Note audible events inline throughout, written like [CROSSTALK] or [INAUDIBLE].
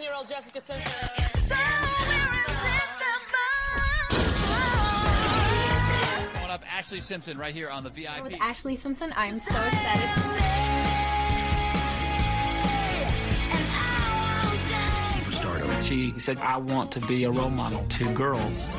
15-year-old Jessica Simpson. Coming up, Ashlee Simpson right here on the VIP. With Ashlee Simpson, I'm so excited. Stardom. She said, I want to be a role model to girls.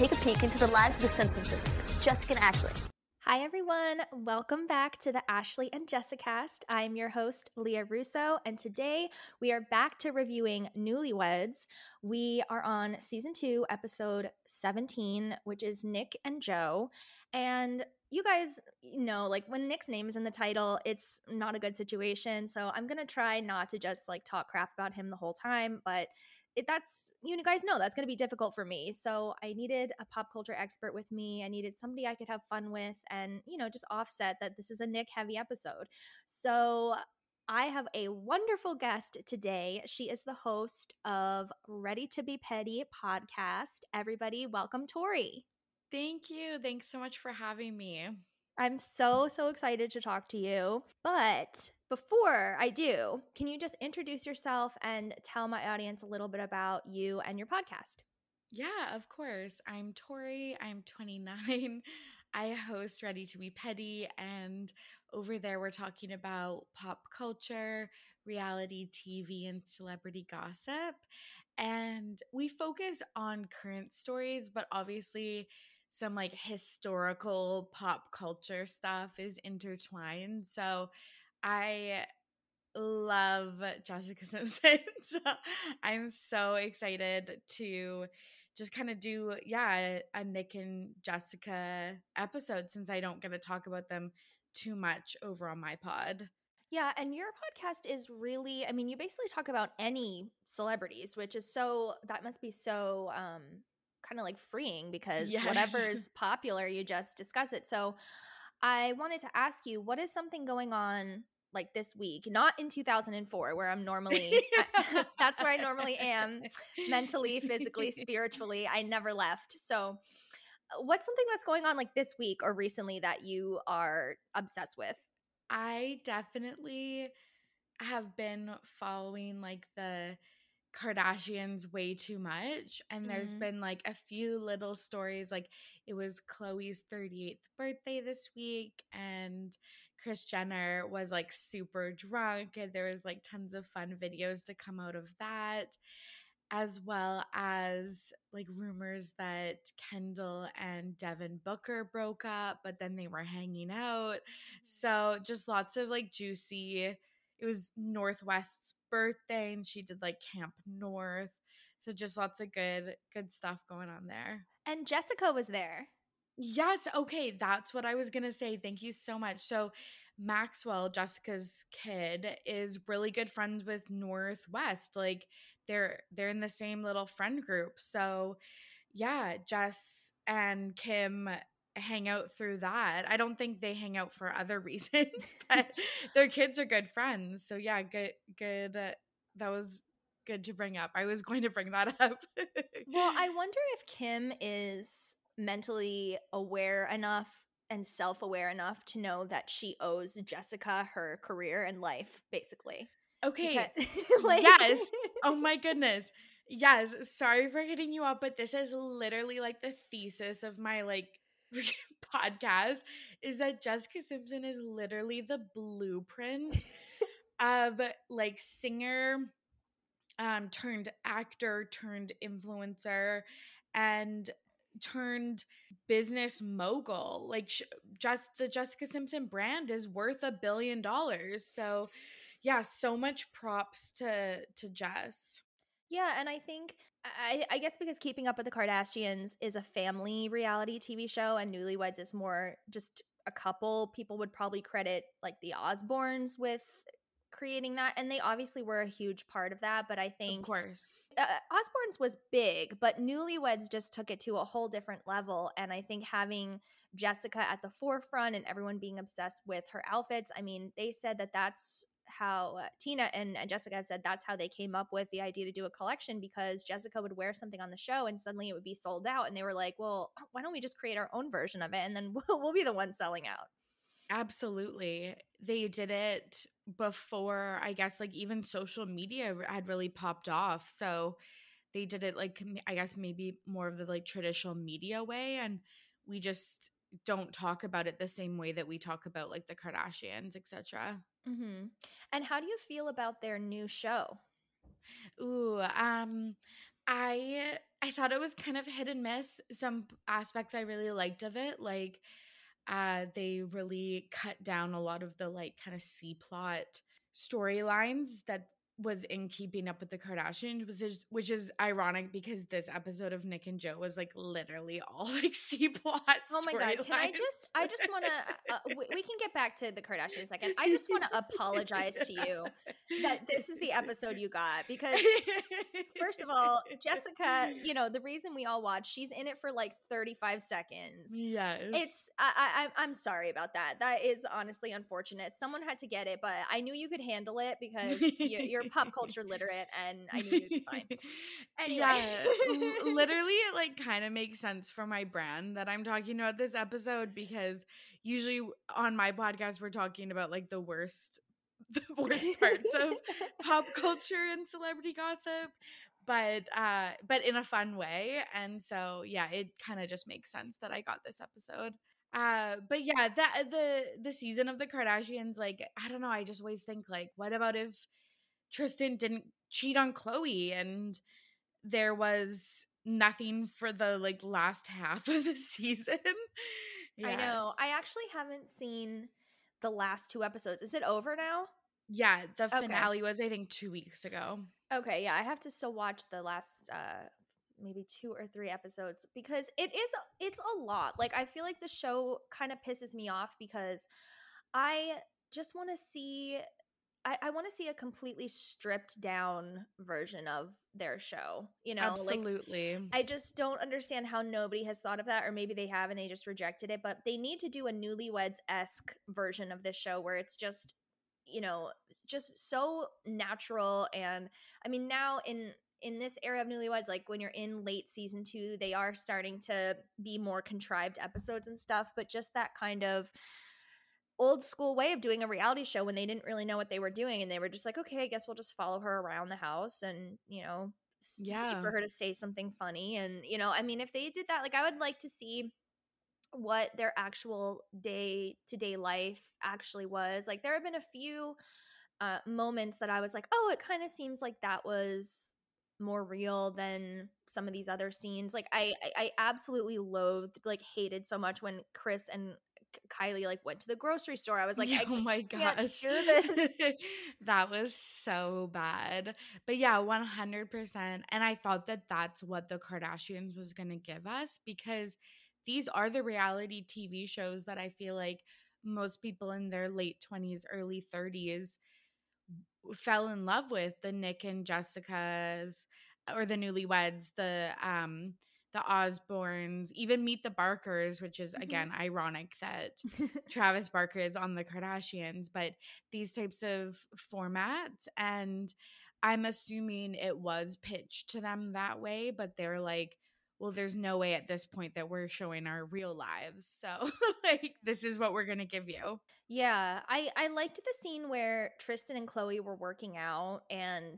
Take a peek into the lives of the Simpson sisters, Jessica and Ashlee. Hi, everyone. Welcome back to the Ashlee and Jessicast. I am your host, Lia Russo, and today we are back to reviewing Newlyweds. We are on season two, episode 17, which is Nick and Joe. And you guys know, like when Nick's name is in the title, it's not a good situation. So I'm going to try not to just like talk crap about him the whole time, but it, that's you guys know that's going to be difficult for me so i needed a pop culture expert with me i needed somebody i could have fun with and you know just offset that this is a nick heavy episode so i have a wonderful guest today she is the host of ready to be petty podcast everybody welcome Torry Thank you. Thanks so much for having me. i'm so so excited to talk to you but before I do, can you just introduce yourself and tell my audience a little bit about you and your podcast? Yeah, of course. I'm Torry. I'm 29. [LAUGHS] I host Ready to Be Petty. And over there, we're talking about pop culture, reality TV, and celebrity gossip. And we focus on current stories, but obviously, some like historical pop culture stuff is intertwined. So, I love Jessica [LAUGHS] Simpson. so I'm so excited to just kind of do, yeah, a Nick and Jessica episode since I don't get to talk about them too much over on my pod. Yeah, and your podcast is really, I mean, you basically talk about any celebrities, which is so, that must be so, um, kind of like freeing because Yes. whatever [LAUGHS] is popular, you just discuss it. So I wanted to ask you, what is something going on like this week? Not in 2004, where I'm [LAUGHS] normally, [LAUGHS] that's where I normally am mentally, physically, [LAUGHS] spiritually. I never left. So, uh, what's something that's going on like this week or recently that you are obsessed with? I definitely have been following like the Kardashians way too much. And there's Mhm. been like a few little stories. Like it was Khloé's 38th birthday this week, and Kris Jenner was like super drunk. And there was like tons of fun videos to come out of that, as well as like rumors that Kendall and Devin Booker broke up, but then they were hanging out. So just lots of like juicy. It was North West's birthday and she did like Camp North. So just lots of good good stuff going on there. And Jessica was there. Yes, okay, that's what I was going to say. Thank you so much. So Maxwell, Jessica's kid, is really good friends with North West. Like they're they're in the same little friend group. So yeah, Jess and Kim hang out through that. I don't think they hang out for other [LAUGHS] reasons, but their kids are good friends. So yeah, good good uh, that was good to bring up. I was going to bring that up. Well, I [LAUGHS] wonder if Kim is mentally aware enough and self aware enough to know that she owes Jessica her career and life, basically. Okay. Because- [LAUGHS] like- yes. Oh my goodness. Yes. Sorry for hitting you up, but this is literally like the thesis of my like [LAUGHS] podcast is that Jessica Simpson is literally the blueprint [LAUGHS] of like singer um turned actor turned influencer and turned business mogul like sh- just the Jessica Simpson brand is worth a billion dollars so yeah, so much props to to Jess. Yeah, and I think I, I guess because Keeping Up with the Kardashians is a family reality TV show and Newlyweds is more just a couple, people would probably credit like the Osbournes with creating that and they obviously were a huge part of that, but I think Of course. uh, Osbourne's was big, but Newlyweds just took it to a whole different level. And I think having Jessica at the forefront and everyone being obsessed with her outfits, I mean, they said that that's how uh, Tina and, and Jessica have said that's how they came up with the idea to do a collection because Jessica would wear something on the show and suddenly it would be sold out. And they were like, well, [CLEARS THROAT] why don't we just create our own version of it and then [LAUGHS] we'll, we'll be the ones selling out. Absolutely. They did it before, I guess, like even social media had really popped off. So they did it like, I guess, maybe more of the like traditional media way. And we just don't talk about it the same way that we talk about like the Kardashians, etc. Mm-hmm. And how do you feel about their new show? Ooh, um, I I thought it was kind of hit and miss. Some aspects I really liked of it, like uh they really cut down a lot of the like kind of C plot storylines that was in keeping up with the Kardashians, which is which is ironic because this episode of Nick and Joe was like literally all [LAUGHS] like C plot. Oh my god! Can I just? I just want to. Uh, we, we can get back to the Kardashians second. I just want to apologize to you that this is the episode you got because first of all, Jessica, you know the reason we all watch, she's in it for like thirty five seconds. yes, It's I, I I'm- I'm sorry about that. That is honestly unfortunate. Someone had to get it, but I knew you could handle it because you're, you're pop [LAUGHS] culture literate, and I knew you'd be fine. [LAUGHS] Anyway. Yeah, l- [LAUGHS] literally, it like kind of makes sense for my brand that I'm talking about this episode because usually on my podcast we're talking about like the worst, the worst parts of pop culture and celebrity gossip, but uh, but in a fun way. And so yeah, it kind of just makes sense that I got this episode. Uh, but yeah, that the the season of the Kardashians, like I don't know, I just always think like, what about if Tristan didn't cheat on Khloé and there was nothing for the like last half [LAUGHS] of the season. I know. I actually haven't seen the last two episodes. Is it over now? Yeah, the Okay. finale was I think 2 weeks ago. Okay, yeah, I have to still watch the last uh maybe two or three episodes because it is it's a lot. Like I feel like the show kind of pisses me off because I just want to see I, I want to see a completely stripped down version of their show. You know, like Absolutely. I just don't understand how nobody has thought of that, or maybe they have and they just rejected it. But they need to do a newlyweds esque version of this show where it's just, you know, just so natural. And I mean, now in in this era of newlyweds, like when you're in late season two, they are starting to be more contrived episodes and stuff. But just that kind of old school way of doing a reality show when they didn't really know what they were doing and they were just like okay i guess we'll just follow her around the house and you know Yeah. for her to say something funny and you know i mean if they did that like i would like to see what their actual day to day life actually was like there have been a few uh moments that i was like oh it kind of seems like that was more real than some of these other scenes like i i, I absolutely loathed like hated so much when kris and kylie like went to the grocery store i was like I oh my gosh. [LAUGHS] that was so bad. But yeah, 100%. And I thought that that's what the Kardashians was going to give us because these are the reality TV shows that I feel like most people in their late 20s, early 30s fell in love with the Nick and Jessica's or the newlyweds, the um the Osbournes, even Meet the Barkers, which is Mhm. again ironic that [LAUGHS] Travis Barker is on the Kardashians, but these types of formats. And I'm assuming it was pitched to them that way, but they're like, well, there's no way at this point that we're showing our real lives. So, [LAUGHS] like, this is what we're going to give you. Yeah, I I liked the scene where Tristan and Khloé were working out and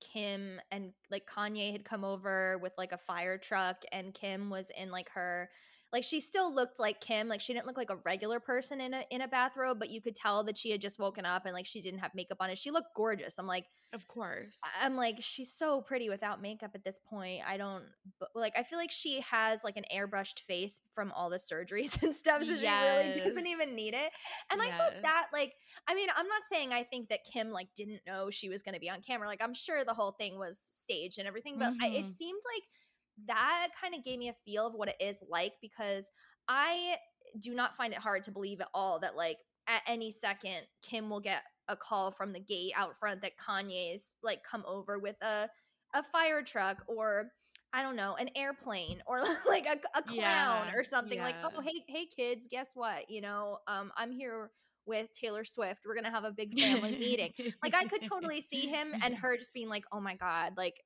Kim and like Kanye had come over with like a fire truck and Kim was in like her like she still looked like Kim. Like she didn't look like a regular person in a in a bathrobe, but you could tell that she had just woken up and like she didn't have makeup on. And she looked gorgeous. I'm like, Of course. I'm like, she's so pretty without makeup at this point. I don't like. I feel like she has like an airbrushed face from all the surgeries [LAUGHS] and stuff, so she really doesn't even need it. And I Yes. thought that, like, I mean, I'm not saying I think that Kim like didn't know she was going to be on camera. Like, I'm sure the whole thing was staged and everything, but I, it Mhm. seemed like that kind of gave me a feel of what it is like because I do not find it hard to believe at all that like at any second Kim will get a call from the gate out front that Kanye's like come over with a a fire truck or I don't know, an airplane or [LAUGHS] like a, a clown Yeah, or something like, oh hey hey kids, guess what? You know, um I'm here with Taylor Swift. We're gonna have a big family meeting. Like I could [LAUGHS] totally see him and her just being like, "Oh my god, like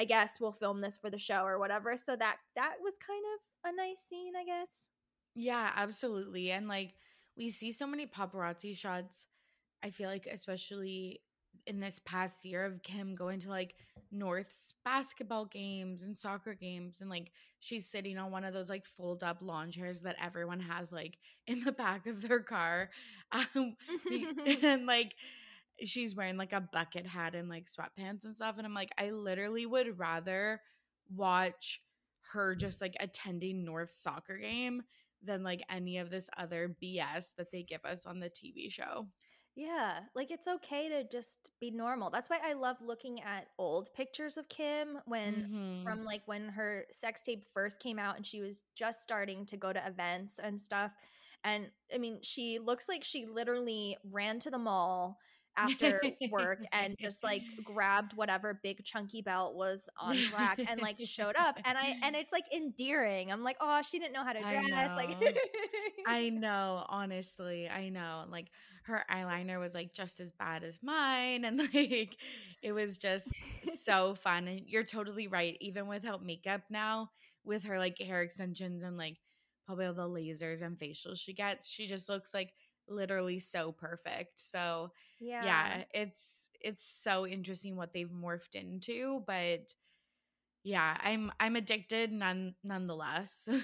I guess we'll film this for the show or whatever." So that that was kind of a nice scene, I guess. Yeah, absolutely. And like we see so many paparazzi shots. I feel like especially in this past year of Kim going to like North's basketball games and soccer games and like she's sitting on one of those like fold up lawn chairs that everyone has like in the back of their car. [LAUGHS] Um [LAUGHS] and like she's wearing like a bucket hat and like sweatpants and stuff and I'm like I literally would rather watch her just like attending North soccer game than like any of this other BS that they give us on the TV show. Yeah, like it's okay to just be normal. That's why I love looking at old pictures of Kim when Mhm. from like when her sex tape first came out and she was just starting to go to events and stuff. And I mean, she looks like she literally ran to the mall after work [LAUGHS] and just like grabbed whatever big chunky belt was on the rack and like showed up and I and it's like endearing. I'm like, "Oh, she didn't know how to I dress." Like. I [LAUGHS] know, honestly, I know. Like her eyeliner was like just as bad as mine and [LAUGHS] like it was just so fun and you're totally right even without makeup now with her like hair extensions and like probably all the lasers and facials she gets, she just looks like literally so perfect. So, yeah. yeah, it's it's so interesting what they've morphed into, but yeah, I'm I'm addicted none nonetheless. [LAUGHS]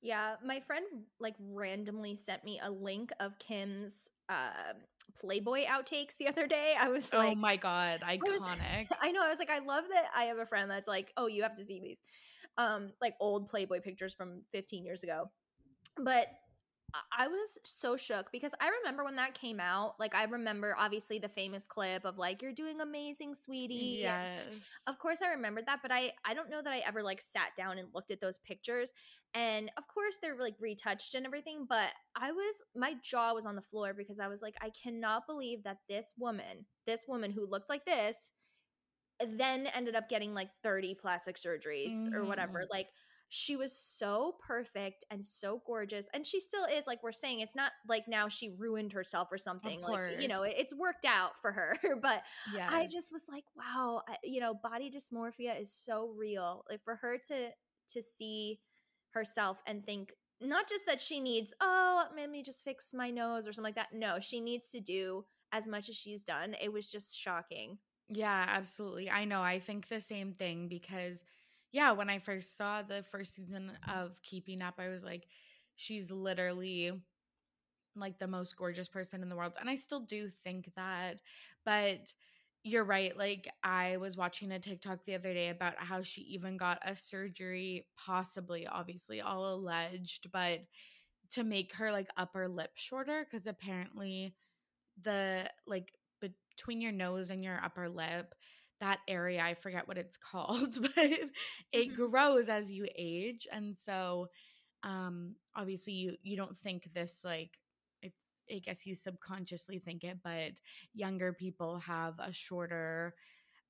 Yeah, my friend like randomly sent me a link of Kim's uh, Playboy outtakes the other day. I was like, oh my god, [LAUGHS] was- iconic. [LAUGHS] I know. I was like, I love that I have a friend that's like, oh, you have to see these, um, like old Playboy pictures from 15 years ago. But I- was so shook because I remember when that came out. Like, I remember obviously the famous clip of like, "You're doing amazing, sweetie." and- yes. of course I remembered that, but I I don't know that I ever like sat down and looked at those pictures. And of course they're like retouched and everything, but I was my jaw was on the floor because I was like I cannot believe that this woman, this woman who looked like this then ended up getting like 30 plastic surgeries or whatever. Mhm. Like she was so perfect and so gorgeous and she still is like we're saying it's not like now she ruined herself or something like you know it, it's worked out for her [LAUGHS] but yes. I just was like, wow, I, you know, body dysmorphia is so real. Like for her to to see herself and think not just that she needs, oh, let me just fix my nose or something like that. No, she needs to do as much as she's done. It was just shocking. Yeah, absolutely. I know. I think the same thing because, yeah, when I first saw the first season of Keeping Up, I was like, she's literally like the most gorgeous person in the world. And I still do think that. But you're right. Like, I was watching a TikTok the other day about how she even got a surgery, possibly, obviously, all alleged, but to make her like upper lip shorter because apparently the like between your nose and your upper lip that area i forget what it's [LAUGHS] called but it Mhm. grows as you age and so um obviously you you don't think this like I, I guess you subconsciously think it but younger people have a shorter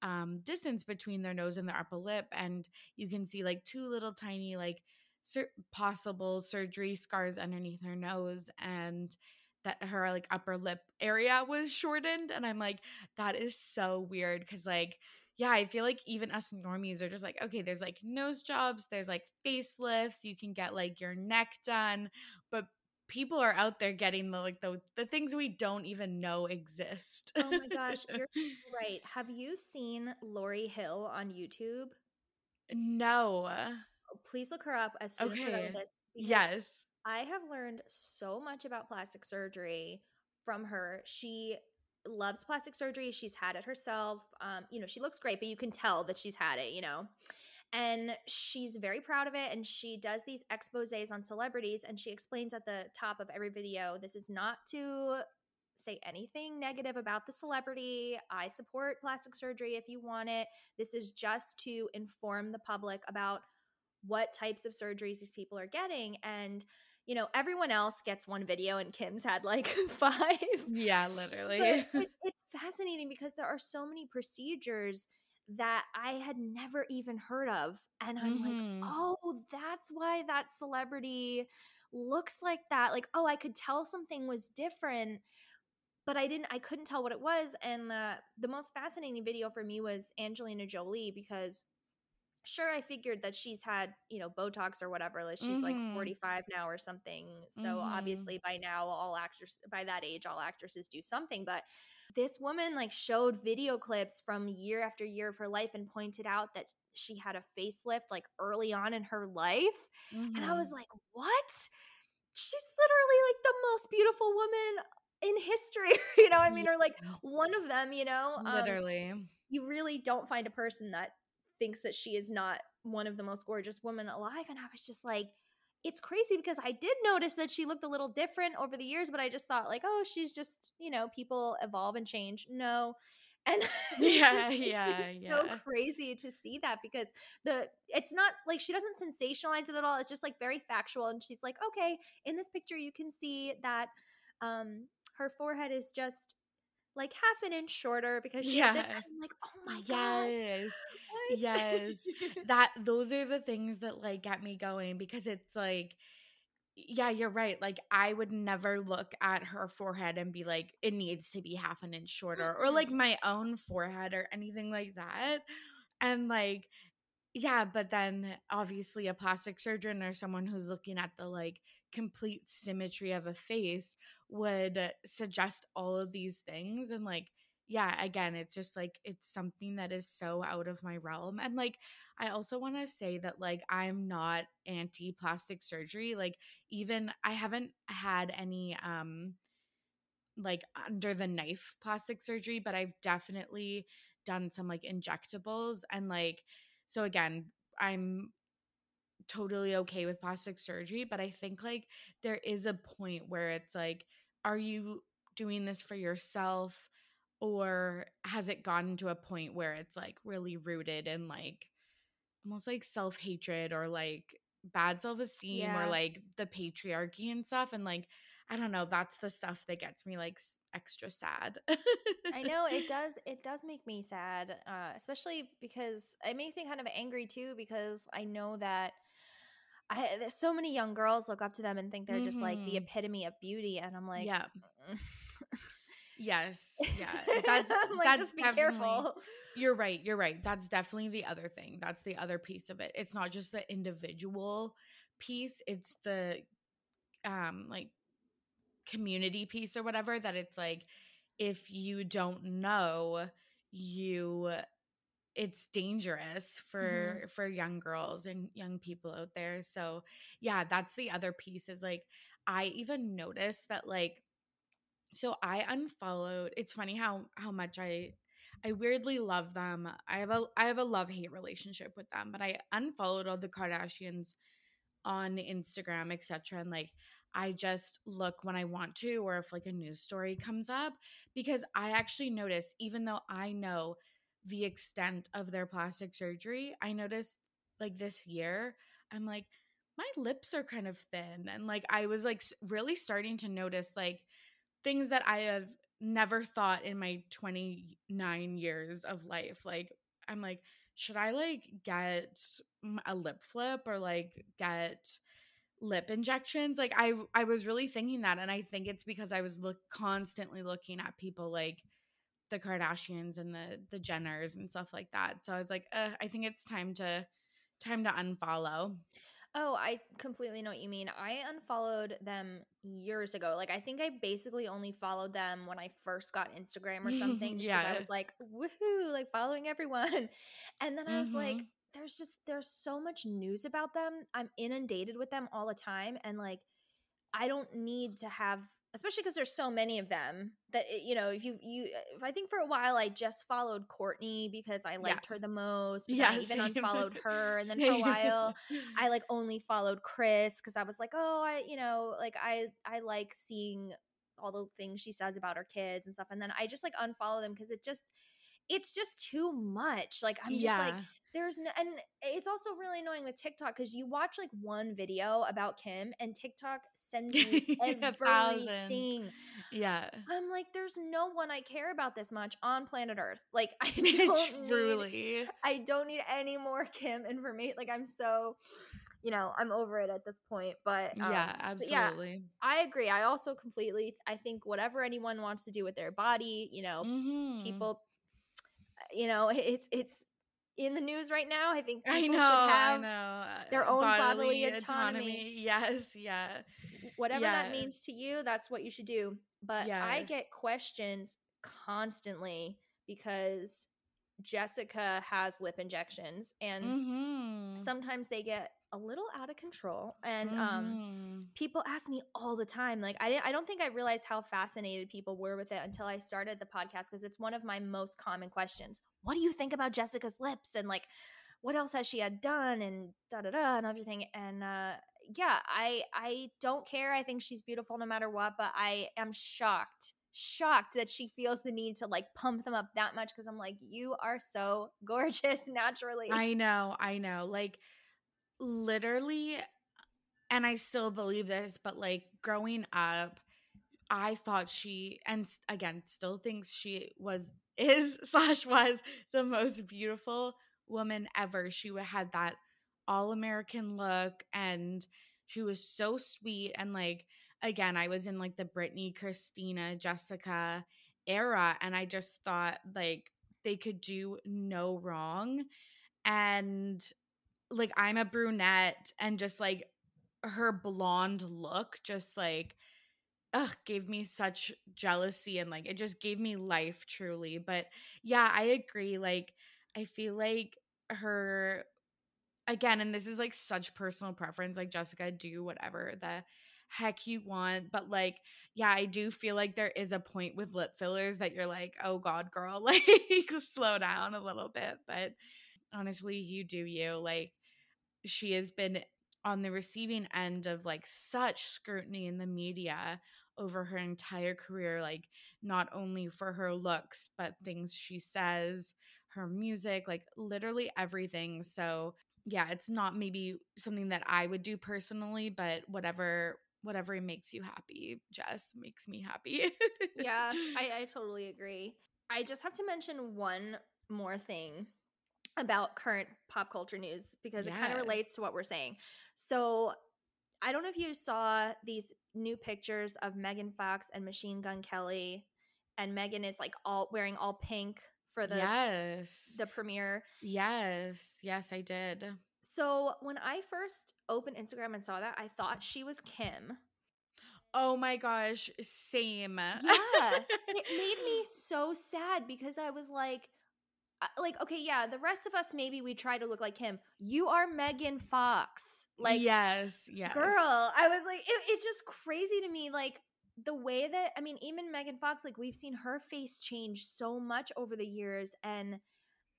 um distance between their nose and their upper lip and you can see like two little tiny like sur- possible surgery scars underneath her nose and that her like upper lip area was shortened and i'm like that is so weird because like yeah i feel like even us normies are just like okay there's like nose jobs there's like facelifts you can get like your neck done but people are out there getting the like the, the things we don't even know exist Oh my gosh, [LAUGHS] you're right. Have you seen Lorry Hill on YouTube? no oh, Please look her up as soon as we're done this Yes. I have learned so much about plastic surgery from her. She loves plastic surgery. She's had it herself. Um, you know, she looks great, but you can tell that she's had it, you know. And she's very proud of it. And she does these exposes on celebrities. And she explains at the top of every video this is not to say anything negative about the celebrity. I support plastic surgery if you want it. This is just to inform the public about what types of surgeries these people are getting. And, you know, everyone else gets one video, and Kim's had like [LAUGHS] five. Yeah, literally. But it, [LAUGHS] it's fascinating because there are so many procedures that I had never even heard of. And I'm Mhm. like, oh, that's why that celebrity looks like that. Like, oh, I could tell something was different, but I didn't, I couldn't tell what it was. And uh, the most fascinating video for me was Angelina Jolie because sure i figured that she's had you know botox or whatever like she's like Mhm. 45 now or something so Mhm. obviously by now all actors by that age all actresses do something but this woman like showed video clips from year after year of her life and pointed out that she had a facelift like early on in her life and i was Mhm. like what she's literally like the most beautiful woman in history [LAUGHS] you know i mean or like one of them you know Um, literally. you really don't find a person that thinks that she is not one of the most gorgeous women alive. And I was just like, it's crazy because I did notice that she looked a little different over the years, but I just thought like, oh, she's just, you know, people evolve and change. No. [LAUGHS] And [LAUGHS] it's Yeah, just- it's yeah, so crazy to see that because the it's not like she doesn't sensationalize it at all. It's just like very factual. And she's like, okay, in this picture you can see that um her forehead is just like half an inch shorter because she had this. Yeah. I'm like, oh my god, Yes. Yes. that those are the things that like get me going because it's like yeah you're right like i would never look at her forehead and be like it needs to be half an inch shorter or like mm-hmm. my own forehead or anything like that and like yeah but then obviously a plastic surgeon or someone who's looking at the like complete symmetry of a face would suggest all of these things and like yeah again it's just like it's something that is so out of my realm and like i also want to say that like i'm not anti plastic surgery like even i haven't had any um like under the knife plastic surgery but i've definitely done some like injectables and like so again i'm totally okay with plastic surgery but i think like there is a point where it's like are you doing this for yourself or has it gotten to a point where it's like really rooted in like almost like self-hatred or like bad self-esteem Yeah. or like the patriarchy and stuff and like i don't know that's the stuff that gets me like extra sad I know it [LAUGHS] does. It does make me sad, uh, especially because it makes me kind of angry too. Because I know that I so many young girls look up to them and think they're just like the Mhm. epitome of beauty, and I'm like, yeah yes yeah that's [LAUGHS] like, that's just be careful. You're right. You're right. That's definitely the other thing. That's the other piece of it. It's not just the individual piece, it's the um like community piece or whatever that it's like if you don't know, you it's dangerous mm-hmm. for for young girls and young people out there. So, yeah, that's the other piece is like I even noticed that like so I unfollowed. It's funny how how much I I weirdly love them. I have a I have a love hate relationship with them, but I unfollowed all the Kardashians on Instagram, etc. And like I just look when I want to, or if like a news story comes up, because I actually notice, even though I know the extent of their plastic surgery, I noticed like this year, I'm like, my lips are kind of thin. And like I was like really starting to notice like things that I have never thought in my 29 years of life. Like, I'm like, should I like get a lip flip or like get lip injections? Like, I I was really thinking that, and I think it's because I was look constantly looking at people like the Kardashians and the the Jenners and stuff like that. So I was like, uh, I think it's time to time to unfollow. Oh, I completely know what you mean. I unfollowed them years ago. Like I think I basically only followed them when I first got Instagram or [LAUGHS] something. Just 'cause I was like, woohoo, like following everyone. [LAUGHS] And then I was like, Mhm. there's just there's so much news about them. I'm inundated with them all the time and like I don't need to have especially because there's so many of them that it- you know if you you eh, if I think for a while I just followed Kourtney because I liked her the most Yeah, I even same. [LAUGHS] unfollowed her and then for a while I [LAUGHS] like only followed Kris because I was like, oh, I you know, like I I like seeing all the things she says about her kids and stuff, and then I just like unfollow them because it just it's just too much. Like I'm just like there's no, and it's also really annoying with TikTok because you watch like one video about Kim and TikTok sends [LAUGHS] thousand. everything. yeah. I'm like, there's no one I care about this much on planet Earth. Like [LAUGHS] I [LAUGHS] don't need I don't need any more Kim information. Like I'm so, you know, I'm over it at this point. But um, yeah, but yeah, absolutely. I agree. I also completely. I think whatever anyone wants to do with their body, you know, Mhm. people, you know, it's it's in the news right now. I think people I know, should I have know. uh, their own bodily autonomy. [LAUGHS] Yes, yeah. whatever that means to you. That's what you should do. But I get questions constantly because Jessica has lip injections and Mhm. sometimes they get a little out of control and um Mhm. people ask me all the time like I, I don't think i realized how fascinated people were with it until i started the podcast because it's one of my most common questions what do you think about jessica's lips and like what else has she had done and da da da and everything and uh yeah i i don't care i think she's beautiful no matter what but i am shocked shocked that she feels the need to like pump them up that much because i'm like you are so gorgeous [LAUGHS] naturally I know, I know. Like literally and I still believe this, but like growing up, I thought she and again still thinks she was [LAUGHS] is slash was the most beautiful woman ever. She had that all American look and she was so sweet and like again, I was in like the Britney, Christina, Jessica era and I just thought like they could do no wrong and like I'm a brunette and just like her blonde look just like ugh gave me such jealousy and like it just gave me life truly but yeah I agree like I feel like her again and this is like such personal preference like Jessica do whatever the heck you want but like yeah I do feel like there is a point with lip fillers that you're like oh god girl [LAUGHS] like slow down a little bit but honestly you do you like she has been on the receiving end of like such scrutiny in the media over her entire career like not only for her looks but things she says her music like literally everything. So yeah it's not maybe something that i would do personally but whatever whatever makes you happy jess makes me happy. Yeah, [LAUGHS] I, I totally agree. I just have to mention one more thing about current pop culture news because it kind of relates to what we're saying. So, I don't know if you saw these new pictures of Megan Fox and Machine Gun Kelly, and Megan is like all wearing all pink for the yes the premiere. yes yes i did So when I first opened Instagram and saw that, I thought she was Kim. oh my gosh same Yeah. it made me [LAUGHS] so sad because I was like, like, okay, yeah, the rest of us maybe we try to look like him. You are Megan Fox. Like, yes yes girl, I was like, it, it's just crazy to me. Like, the way that, I mean, even Megan Fox, like, we've seen her face change so much over the years. And,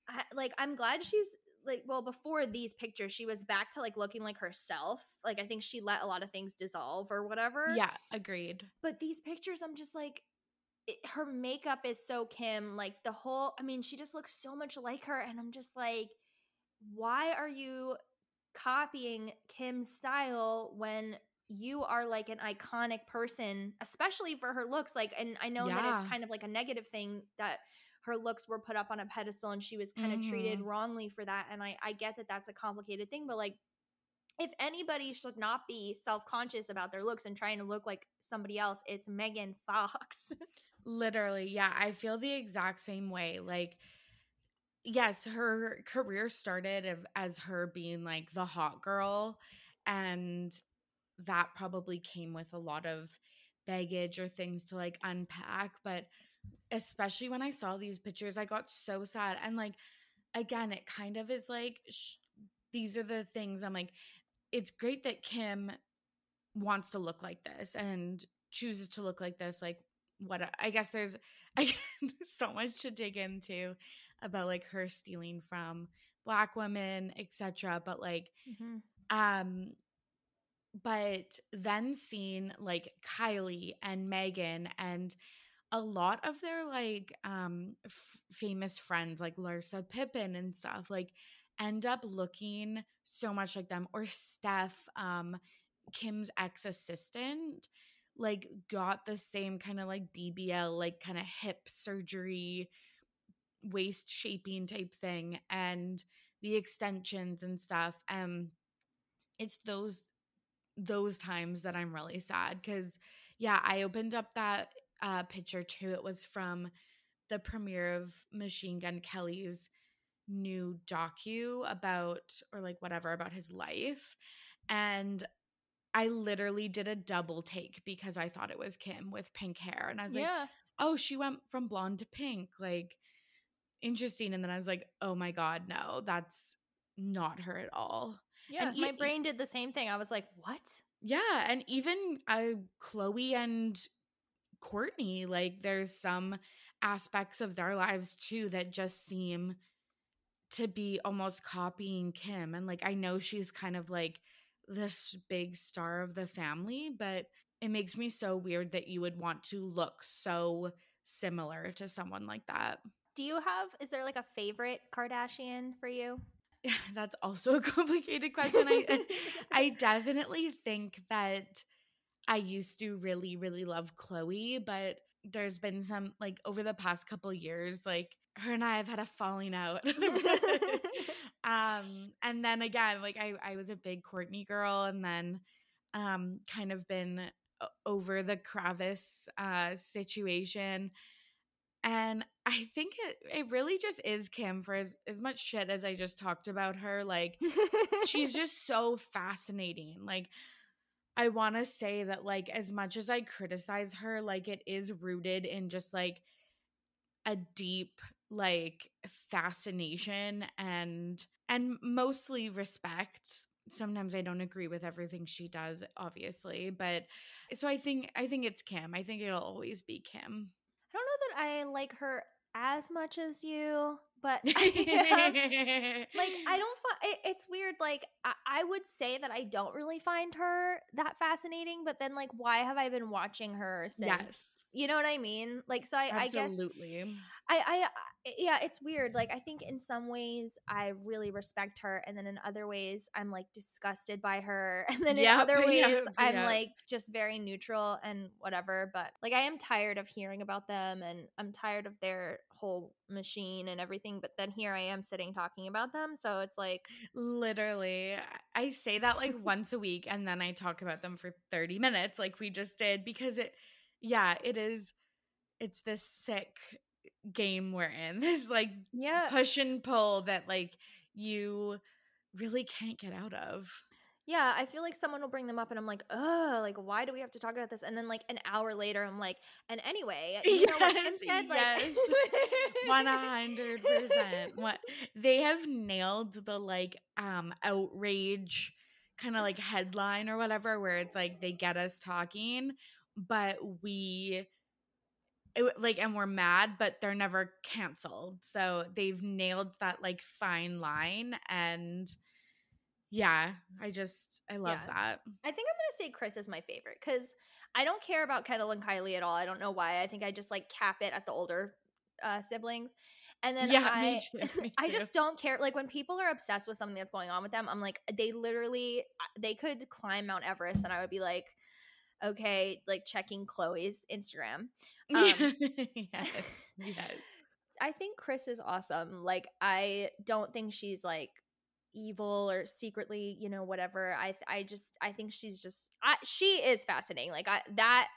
I, like, I'm glad she's, like, well, before these pictures, she was back to, like, looking like herself. Like, I think she let a lot of things dissolve or whatever yeah agreed but these pictures i'm just like it, her makeup is so kim like the whole i mean she just looks so much like her and i'm just like why are you copying kim's style when you are like an iconic person especially for her looks? Like and i know that it's kind of like a negative thing that her looks were put up on a pedestal and she was kind of treated Mhm. wrongly for that and i i get that that's a complicated thing but like if anybody should not be self-conscious about their looks and trying to look like somebody else it's megan fox [LAUGHS] Literally, yeah. I feel the exact same way. Like, yes, her career started as her being like the hot girl, and that probably came with a lot of baggage or things to like unpack. But especially when I saw these pictures, I got so sad. And like, again, it kind of is like sh- these are the things I'm like, it's great that Kim wants to look like this and chooses to look like this. Like, what I guess there's [LAUGHS] again so much to dig into about like her stealing from black women, etc. But like, um, but then seeing like Kylie and Megan and a lot of their like um f- famous friends like Larsa Pippen and stuff like end up looking so much like them or Steph um Kim's ex assistant like got the same kind of like BBL like kind of hip surgery waist shaping type thing and the extensions and stuff um it's those those times that I'm really sad cuz yeah I opened up that uh picture too it was from the premiere of Machine Gun Kelly's new docu about or like whatever about his life and I literally did a double take because I thought it was Kim with pink hair and I was like oh, she went from blonde to pink. Like, interesting. And then I was like, oh my God, no, that's not her at all. Yeah. And my e- brain did the same thing. I was like, what? Yeah. And even uh, Khloé and Kourtney, like, there's some aspects of their lives too that just seem to be almost copying Kim. And like, I know she's kind of like this big star of the family, but it makes me so weird that you would want to look so similar to someone like that. Do you have, is there like a favorite Kardashian for you? [LAUGHS] That's also a complicated question. I [LAUGHS] I definitely think that I used to really really love Khloé, but there's been some like over the past couple years like her and I have had a falling out. [LAUGHS] um and then again like I I was a big Kourtney girl and then um kind of been over the Kravis uh situation and I think it, it really just is Kim for as, as much shit as I just talked about her. Like, she's [LAUGHS] just so fascinating. Like, I want to say that, like, as much as I criticize her, like, it is rooted in just like a deep, like, fascination and, and mostly respect. Sometimes I don't agree with everything she does, obviously, but so I think, I think it's Kim. I think it'll always be Kim. I don't know that I like her as much as you, but [LAUGHS] [LAUGHS] like I don't find it, it's weird. Like I, I would say that I don't really find her that fascinating, but then like why have I been watching her since? Yes. You know what I mean? Like so I, I guess Absolutely. I, I, I- yeah, it's weird. Like, I think in some ways I really respect her, and then in other ways I'm like disgusted by her, [LAUGHS] and then in Yep, other [LAUGHS] ways yep, I'm yep. like just very neutral and whatever. But like, I am tired of hearing about them, and I'm tired of their whole machine and everything. But then here I am sitting talking about them, so it's like, Literally. I say that like [LAUGHS] once a week and then I talk about them for 30 minutes like we just did because it yeah, it is it's this sick game we're in. [LAUGHS] This like yeah, push and pull that like you really can't get out of. Yeah, I feel like someone will bring them up and I'm like, oh like why do we have to talk about this? And then like an hour later, I'm like, and anyway, [LAUGHS] you know what Kim Yes. Like. One hundred percent. What they have nailed the like um outrage kind of like headline or whatever, where it's like they get us talking, but we it, like and we're mad, but they're never canceled. So they've nailed that like fine line, and yeah, I just I love Yeah. that. I think I'm gonna say Kris is my favorite because I don't care about Kendall and Kylie at all. I don't know why. I think I just like cap it at the older uh, siblings. And then Yeah, [LAUGHS] I, me too, me [LAUGHS] I just don't care. Like when people are obsessed with something that's going on with them, I'm like, they literally, they could climb Mount Everest, and I would be like, okay, like checking Khloé's Instagram. Um, [LAUGHS] yes, [LAUGHS] yes. I think Kris is awesome. Like I don't think she's like evil or secretly, you know, whatever. I I just I think she's just I, she is fascinating. Like I that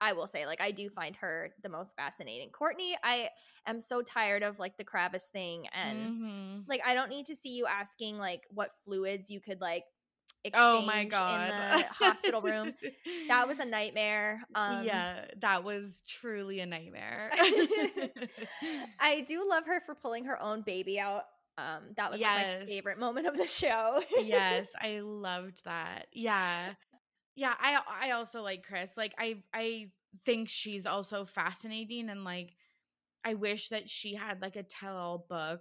I will say like I do find her the most fascinating. Kourtney, I am so tired of like the Kravis thing and Mhm. like I don't need to see you asking like what fluids you could like Oh my god. in the hospital room. That was a [LAUGHS] nightmare. Um yeah, that was truly a nightmare. [LAUGHS] [LAUGHS] I do love her for pulling her own baby out Um, that was like, my favorite moment of the show. yes, I loved that. Yeah. Yeah, I I also like Kris. Like I I think she's also fascinating and like I wish that she had like a tell-all book.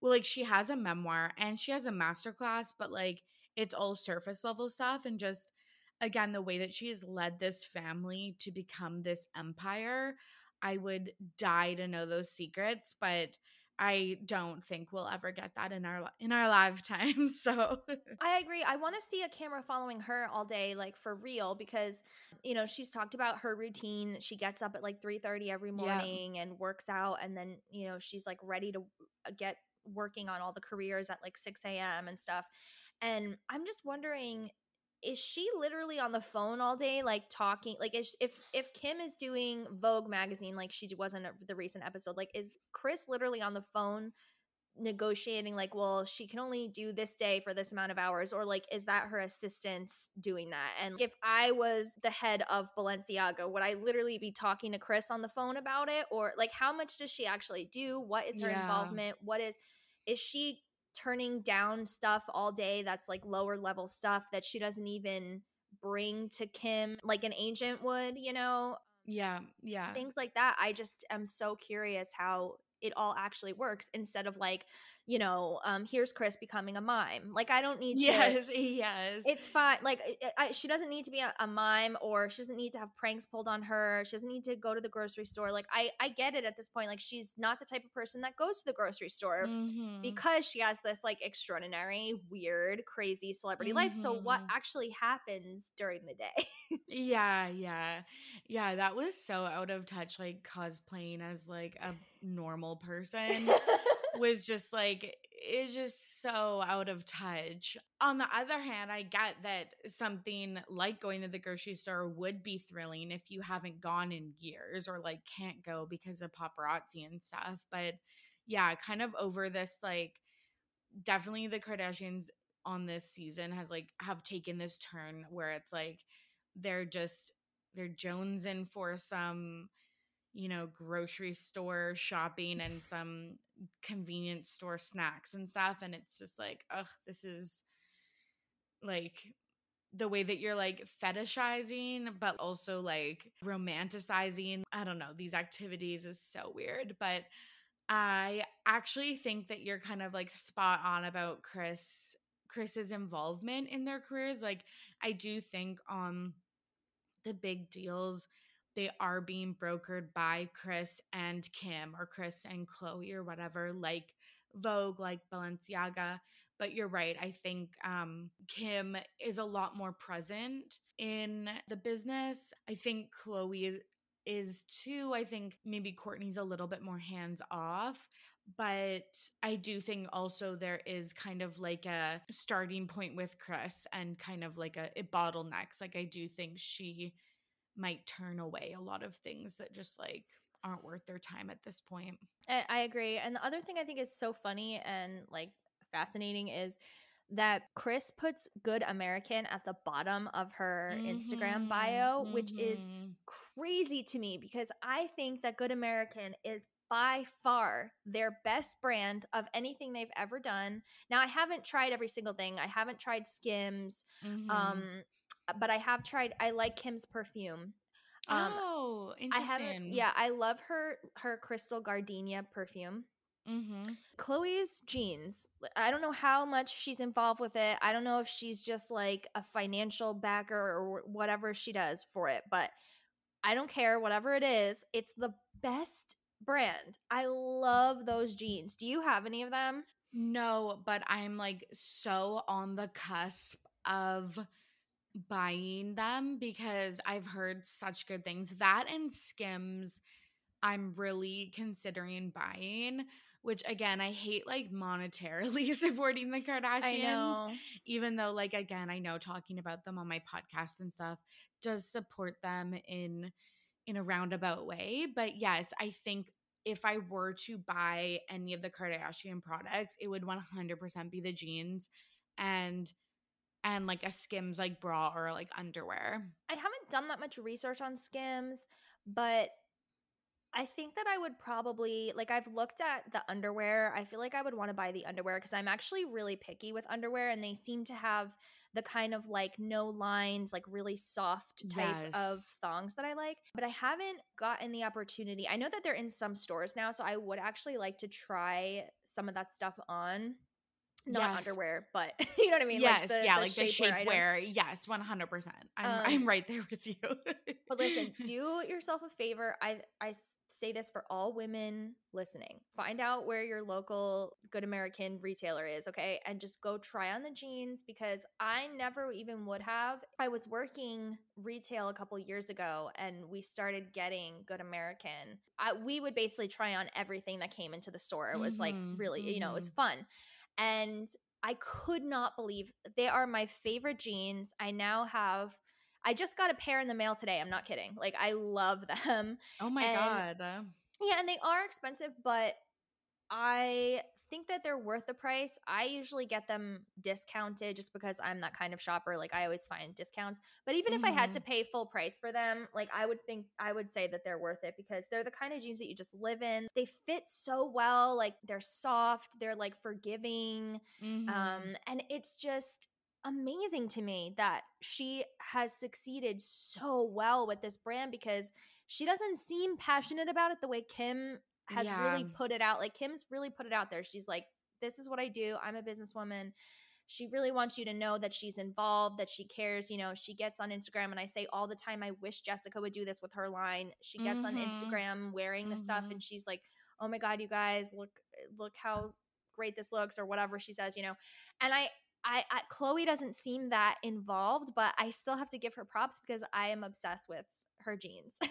Well, like she has a memoir and she has a masterclass, but like it's all surface level stuff and just again the way that she has led this family to become this empire. I would die to know those secrets, but I don't think we'll ever get that in our in our lifetime. [LAUGHS] So I agree. I want to see a camera following her all day, like for real, because you know she's talked about her routine. She gets up at like three thirty every Yeah. morning and works out, and then you know she's like ready to uh, get working on all the careers at like six a.m. and stuff. And I'm just wondering, is she literally on the phone all day, like talking? Like, is, if if Kim is doing Vogue magazine, like she was in a- the recent episode, like is Kris literally on the phone? negotiating like well she can only do this day for this amount of hours or like is that her assistants doing that and if i was the head of balenciaga would i literally be talking to kris on the phone about it or like how much does she actually do what is her Yeah. involvement what is is she turning down stuff all day that's like lower level stuff that she doesn't even bring to kim like an agent would you know yeah, yeah. things like that i just am so curious how it all actually works instead of like you know um here's kris becoming a mime like i don't [LAUGHS] need to Yes, yes. it's fine like I, I, she doesn't need to be a, a mime or she doesn't need to have pranks pulled on her she doesn't need to go to the grocery store like i i get it at this point like she's not the type of person that goes to the grocery store Mhm. because she has this like extraordinary weird crazy celebrity life so what Mhm. actually happens during the day [LAUGHS] Yeah, yeah. Yeah, that was so out of touch like cosplaying as like a normal person [LAUGHS] was just like it's just so out of touch. On the other hand, I get that something like going to the grocery store would be thrilling if you haven't gone in years or like can't go because of paparazzi and stuff. But yeah, kind of over this like definitely the Kardashians on this season has like have taken this turn where it's like they're just they're jonesing for some you know grocery store shopping and [SIGHS] some convenience store snacks and stuff and it's just like ugh this is like the way that you're like fetishizing but also like romanticizing. I don't know these activities is so weird but i actually think that you're kind of like spot on about kris kris's involvement in their careers like i do think um the big deals they are being brokered by Kris and Kim or Kris and Khloé or whatever, like Vogue, like Balenciaga. But you're right. I think um, Kim is a lot more present in the business. I think Khloé is, is too. I think maybe Kourtney's a little bit more hands off. But I do think also there is kind of like a starting point with Kris and kind of like a it bottlenecks. Like I do think she might turn away a lot of things that just like aren't worth their time at this point. I agree. And the other thing I think is so funny and like fascinating is that Kris puts good American at the bottom of her Instagram Mhm, bio, which is mhm. crazy to me because I think that Good American is by far their best brand of anything they've ever done. Now I haven't tried every single thing. I haven't tried Skims. Mhm. Um but I have tried I like Kim's perfume. Um oh, I interesting. haven't yeah, I love her her Crystal Gardenia perfume. Mm-hmm. Khloé's jeans. I don't know how much she's involved with it. I don't know if she's just like a financial backer or whatever she does for it, but I don't care. Whatever it is, it's the best brand. I love those jeans. Do you have any of them? No, but I'm like so on the cusp of buying them because I've heard such good things. That and Skims, I'm really considering buying, which again, I hate like monetarily [LAUGHS] supporting the Kardashians. Even though like again i know talking about them on my podcast and stuff does support them in in a roundabout way but yes i think if i were to buy any of the kardashian products it would 100% be the jeans and and like a skims like bra or like underwear I haven't done that much research on Skims, but I think that I would probably like I've looked at the underwear. I feel like I would want to buy the underwear because I'm actually really picky with underwear and they seem to have the kind of like no lines, like really soft type of thongs that I like. But I haven't gotten the opportunity. I know that they're in some stores now, so I would actually like to try some of that stuff on. Not Yes. underwear, but [LAUGHS] you know what I mean? yes, the- yeah, like the shapewear items. shapewear. Yes, one hundred percent. I'm Um, I'm right there with you. But listen, [LAUGHS] do yourself a favor. I I say this for all women listening. Find out where your local good American retailer is, okay? And just go try on the jeans because I never even would have. I was working retail a couple years ago and we started getting good American. I, we would basically try on everything that came into the store. It was like Mhm, really, you know, it was fun. And I could not believe they are my favorite jeans. I now have I just got a pair in the mail today. I'm not kidding. Like I love [LAUGHS] them. oh my and- god. Yeah, and they are expensive, but I think that they're worth the price. I usually get them discounted just because I'm that kind of shopper. Like I always find discounts. But even if I had to pay full price for them, like I would think I would say that they're worth it because they're the kind of jeans that you just live in. They fit so well. Like they're soft, they're like forgiving. mhm. Um, and it's just amazing to me that she has succeeded so well with this brand because she doesn't seem passionate about it the way Kim has really put it out. Like Kim's really put it out there. She's like, this is what I do. I'm a businesswoman. She really wants you to know that she's involved, that she cares. You know, she gets on Instagram, and I say all the time, I wish Jessica would do this with her line. She gets on Mhm. Instagram wearing the stuff, Mhm. and she's like, "Oh my god, you guys, look, look how great this looks," or whatever she says. You know, and I, I, I Khloé doesn't seem that involved, but I still have to give her props because I am obsessed with her jeans. [LAUGHS]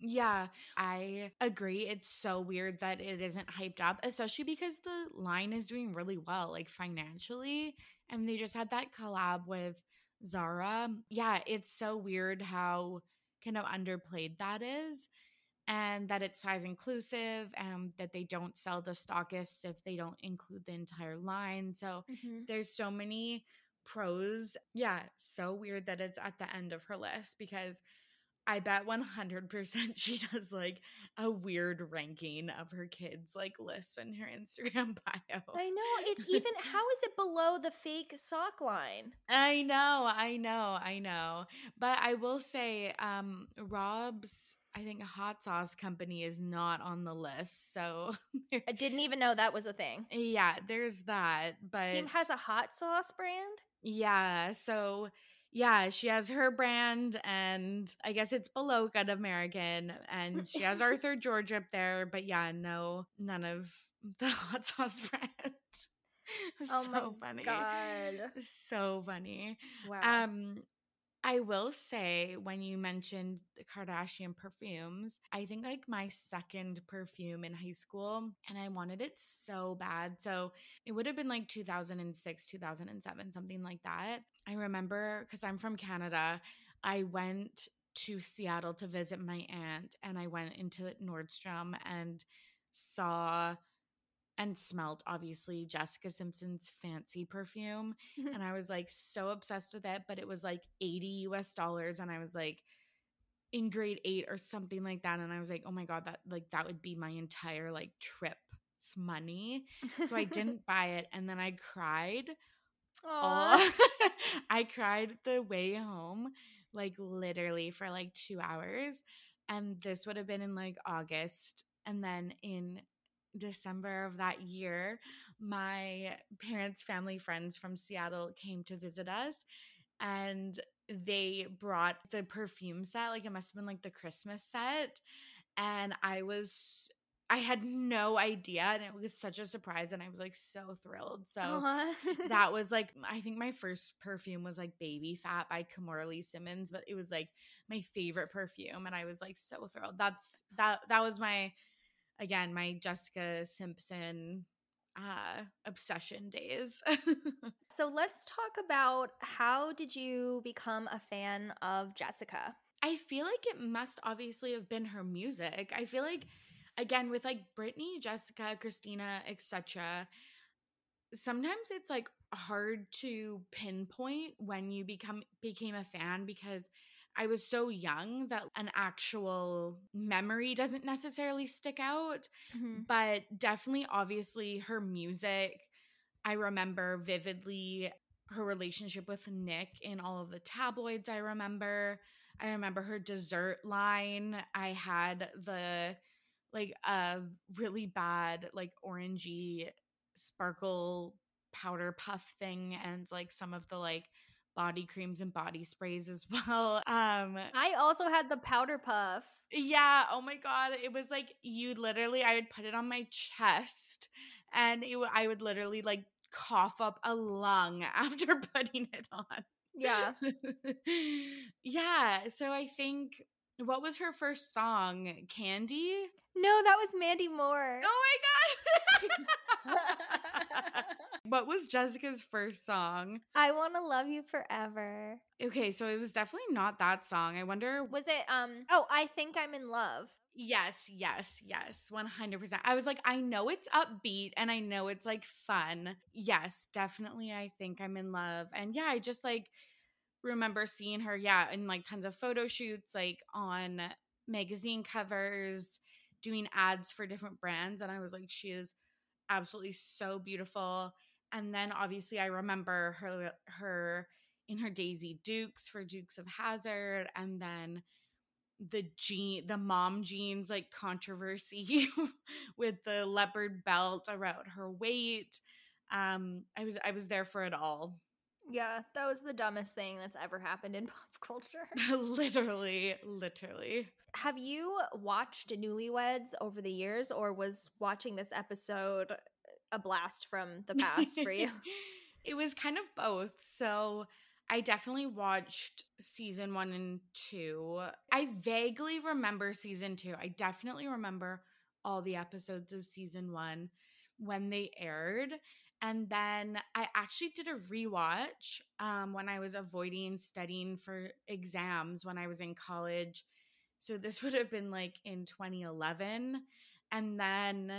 Yeah, I agree. It's so weird that it isn't hyped up, especially because the line is doing really well, like financially. And they just had that collab with Zara. Yeah, it's so weird how kind of underplayed that is. And that it's size inclusive and that they don't sell to stockists if they don't include the entire line. So Mhm. there's so many pros. Yeah, so weird that it's at the end of her list because I bet 100% [LAUGHS] she does like a weird ranking of her kids like lists in her Instagram [LAUGHS] bio. I know it's [LAUGHS] even. How is it below the fake sock line? I know, I know, I know. But I will say um Rob's I think a hot sauce company is not on the list. So I didn't even know that was a thing. yeah, there's that. But Kim has a hot sauce brand. Yeah. So, yeah, she has her brand, and I guess it's below Good American, and she has Arthur George up there. But yeah, no, none of [LAUGHS] the hot sauce brand. [LAUGHS] Oh so my funny. god! So funny. Wow. Um, I will say when you mentioned the Kardashian perfumes, I think like my second perfume in high school, and I wanted it so bad. So it would have been like 2006, 2007, something like that. I remember because I'm from Canada, I went to Seattle to visit my aunt, and I went into Nordstrom and saw and smelt obviously Jessica Simpson's fancy perfume mm-hmm. and I was like so obsessed with it, but it was like 80 US dollars and I was like in grade 8 or something like that and I was like, "Oh my god, that like that would be my entire like trip's money." So I [LAUGHS] didn't buy it and then I cried all [LAUGHS] I cried the way home like literally for like 2 hours and this would have been in like August and then in December of that year, my parents' family friends from Seattle came to visit us and they brought the perfume set. Like it must have been like the Christmas set. And I was, I had no idea. And it was such a surprise. And I was like so thrilled. So Aw. [LAUGHS] that was like, I think my first perfume was like Baby Phat by Kimora Lee Simmons, but it was like my favorite perfume. And I was like so thrilled. That's, that, that was my, again my Jessica Simpson uh obsession days. [LAUGHS] so let's talk about how did you become a fan of Jessica? I feel like it must obviously have been her music. I feel like again with like Britney, Jessica, Christina, etc. Sometimes it's like hard to pinpoint when you become became a fan because I was so young that an actual memory doesn't necessarily stick out, Mhm. but definitely, obviously, her music. I remember vividly her relationship with Nick in all of the tabloids. I remember. I remember her dessert line. I had the like a really bad, like orangey sparkle powder puff thing and like some of the like body creams and body sprays as [LAUGHS] well. Um I also had the powder puff. yeah, oh my god, it was like you literally I would put it on my chest and it, I would literally like cough up a lung [LAUGHS] after [LAUGHS] putting it on. Yeah. yeah, so I think what was her first song? Candy? No, that was Mandy Moore. Oh my god. [LAUGHS] what was Jessica's first song? I want to love you forever. Okay, so it was definitely not that song. I wonder Was it um oh, I think I'm in love. Yes, yes, yes, 100%. I was like, I know it's upbeat and I know it's like fun. Yes, definitely. I think I'm in love. And yeah, I just like remember seeing her, yeah, in like tons of photo shoots, like on magazine covers, doing ads for different brands. And I was like, she is absolutely so beautiful. And then obviously, I remember her, her in her Daisy Dukes for Dukes of Hazzard. And then the jean the mom jeans like controversy [LAUGHS] with the leopard belt around her weight um i was i was there for it all Yeah, that was the dumbest thing that's ever happened in pop culture. [LAUGHS] literally literally Have you watched Newlyweds over the years or was watching this episode a blast from the past for you? [LAUGHS] it was kind of both. So i definitely watched season one and two. I vaguely remember season two. I definitely remember all the episodes of season one when they aired. And then i actually did a rewatch um, when i was avoiding studying for exams when i was in college so this [LAUGHS] would have been like in 2011 and then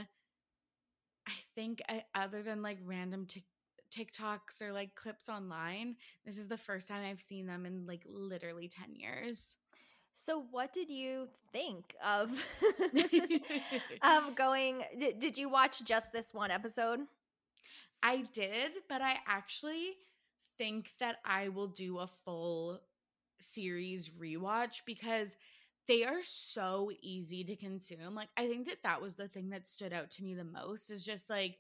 i think I, other than like random Tik TikToks or like clips online. This is the first time I've seen them in like literally 10 years. So, what did you think of [LAUGHS] [LAUGHS] of going? Did, did you watch just this one episode? I did, but I actually think that I will do a full series rewatch because they are so easy to consume. Like I think that that was the thing that stood out to me the most is just like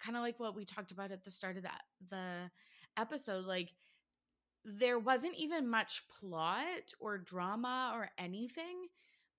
kind of like what we talked about at the start of that the episode like there wasn't even much plot or drama or anything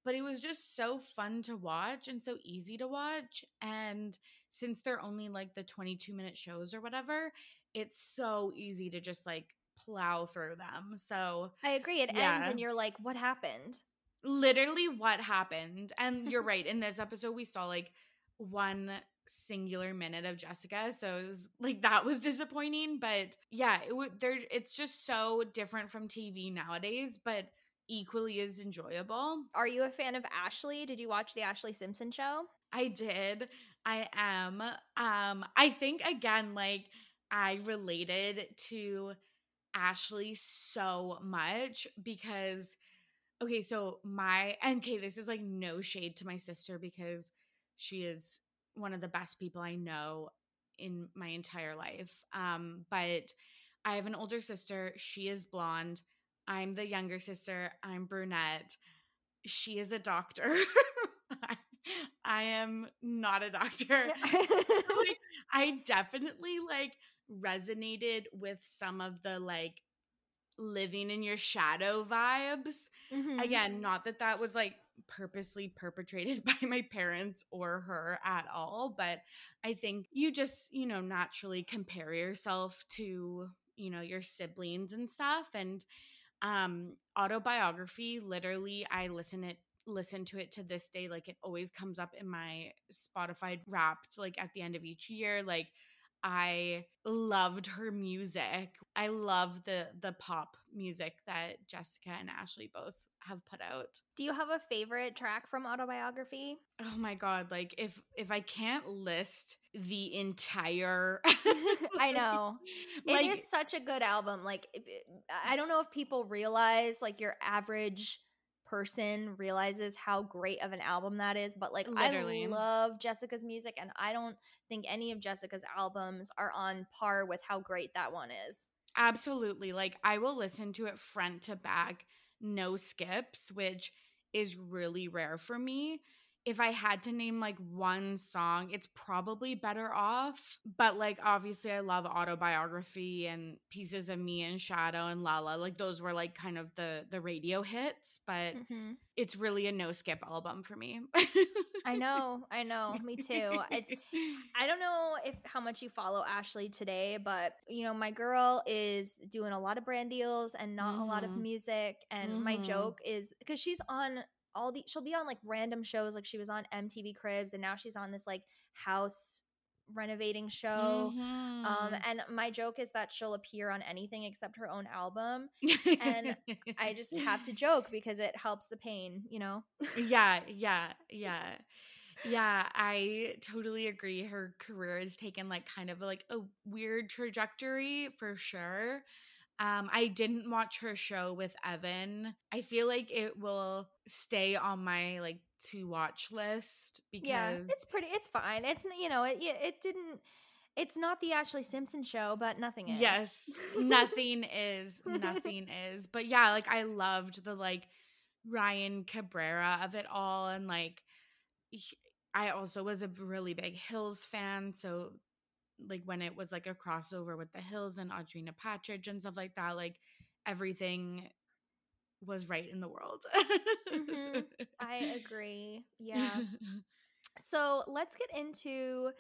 but it was just so fun to watch and so easy to watch and since they're only like the 22 minute shows or whatever it's so easy to just like plow through them so I agree. It ends, and you're like, "What happened?" Literally what happened and you're [LAUGHS] right in this episode we saw like one singular minute of jessica so it was like that was disappointing but yeah it would there it's just so different from tv nowadays but equally as enjoyable Are you a fan of Ashlee? Did you watch the Ashlee Simpson show? I did. I am. Um, I think again, like I related to Ashlee so much because okay, so my and okay, this is like no shade to my sister because she is one of the best people I know in my entire life. Um, but I have an older sister, she is blonde. I'm the younger sister, I'm brunette. She is a doctor. [LAUGHS] I, I am not a doctor. [LAUGHS] [LAUGHS] like, I definitely like resonated with some of the like living in your shadow vibes. Mhm. Again, not that that was like purposely perpetrated [LAUGHS] by my parents or her at all, but I think you just, you know, naturally compare yourself to, you know, your siblings and stuff and um autobiography literally I listen it listen to it to this day like it always comes up in my Spotify wrapped like at the end of each year like I loved her music. I love the the pop music that Jessica and Ashlee both have put out. Do you have a favorite track from Autobiography? Oh my god, like if if I can't list the entire [LAUGHS] I know. [LAUGHS] like, it is such a good album. Like I don't know if people realize like your average person realizes how great of an album that is, but like Literally. I love Jessica's music and I don't think any of Jessica's albums are on par with how great that one is. Absolutely. Like I will listen to it front to back, no skips, which is really rare for me. If I had to name like one song, it's probably better off. But like obviously I love autobiography and pieces of me and Shadow and Lala. Like those were like kind of the the radio hits, but Mhm. it's really a no skip album for me. I know, I know, me too. It's [LAUGHS] I don't know if how much you follow Ashlee today, but you know, my girl is doing a lot of brand deals and not a lot of Mhm. music. And my Mhm. joke is because she's on all the she'll be on like random shows, like she was on MTV Cribs, and now she's on this like house renovating show. Um, Mhm. and my joke is that she'll appear on anything except her own album. and I just have to [LAUGHS] joke because it helps the pain, you know? yeah, yeah, yeah. Yeah, I totally agree. Her career has taken like kind of like a weird trajectory for sure. Um, I didn't watch her show with Evan. I feel like it will stay on my like to watch list because Yeah, it's pretty. It's fine. It's you know it. yeah, It didn't. It's not the Ashlee Simpson show, but nothing is. Yes, [LAUGHS] nothing is, [LAUGHS] nothing is. But yeah, like I loved the like Ryan Cabrera of it all, and like he- I also was a really big Hills fan, so like when it was like a crossover with the Hills and Audrina Partridge and stuff like that, like everything was right in the world. Mhm. I agree. Yeah. [LAUGHS] So let's get into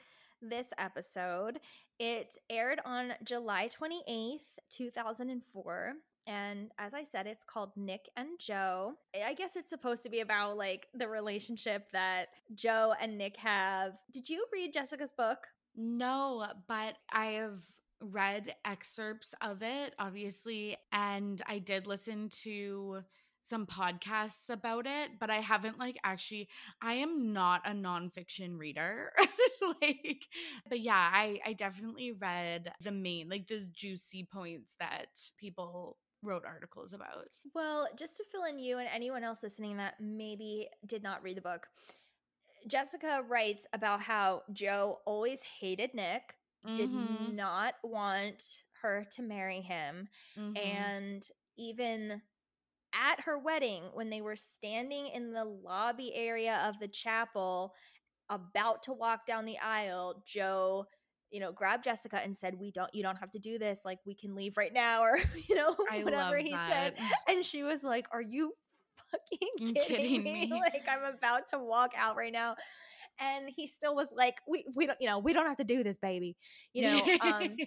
this episode. It aired on July 28th, 2004. And as I said, it's called Nick and Joe. I guess it's supposed to be about like the relationship that Joe and Nick have. Did you read Jessica's book? No, but I have read excerpts of it, obviously, and I did listen to some podcasts about it, but I haven't like actually I am not a nonfiction reader. [LAUGHS] like but yeah, I I definitely read the main like the juicy points that people wrote articles about. Well, just to fill in you and anyone else listening that maybe did not read the book, Jessica writes about how Joe always hated Nick, did Mhm, not want her to marry him, mhm. and even at her wedding, when they were standing in the lobby area of the chapel, about to walk down the aisle, Joe you know grabbed jessica and said we don't you don't have to do this like we can leave right now [LAUGHS] or you know I whatever he that. said and she was like, Are you [LAUGHS] fucking kidding, kidding me? me? Like, I'm about to walk out right now. And he still was like, We we don't, you know, we don't have to do this, baby. [LAUGHS] You know, um,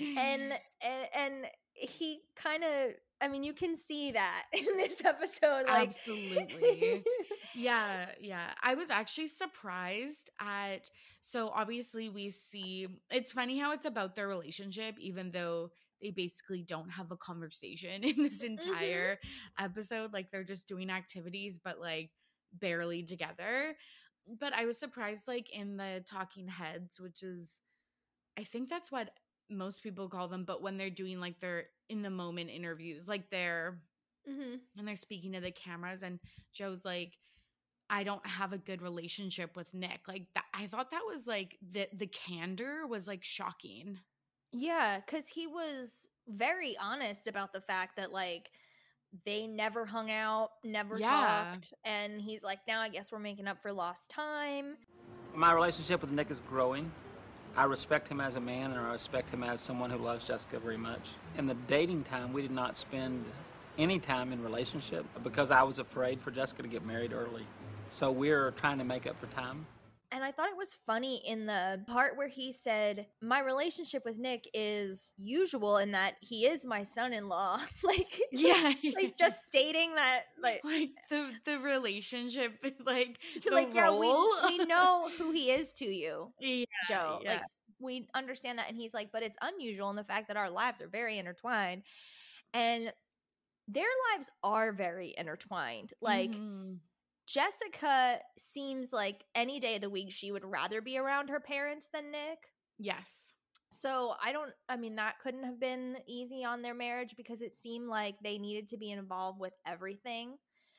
and and and he kind of I mean, you can see that [LAUGHS] in this episode. Like Absolutely. [LAUGHS] Yeah, yeah. I was actually surprised at so obviously we see it's funny how it's about their relationship even though they basically don't have a conversation in this entire episode like they're just doing activities but like barely together. But I was surprised like in the talking heads which is I think that's what most people call them but when they're doing like their in the moment interviews like they're Mhm. and they're speaking to the cameras and joe's like i don't have a good relationship with nick like that i thought that was like the the candor was like shocking Yeah, because he was very honest about the fact that like they never hung out, never Yeah. talked, and he's like, now I guess we're making up for lost time. My relationship with Nick is growing. I respect him as a man and I respect him as someone who loves Jessica very much. In the dating time, we did not spend any time in relationship because I was afraid for Jessica to get married early. So we're trying to make up for time. And I thought it was funny in the part where he said, My relationship with Nick is usual in that he is my son in law. [LAUGHS] like, yeah [LAUGHS] like just stating that, like, [LAUGHS] like the the relationship like the like yeah, we, role we know who he is to you, yeah, Joe. yeah. Like, we understand that and he's like but it's unusual in the fact that our lives are very intertwined and their lives are very intertwined like Mhm. Jessica seems like any day of the week she would rather be around her parents than nick yes. so i don't i mean that couldn't have been easy on their marriage because it seemed like they needed to be involved with everything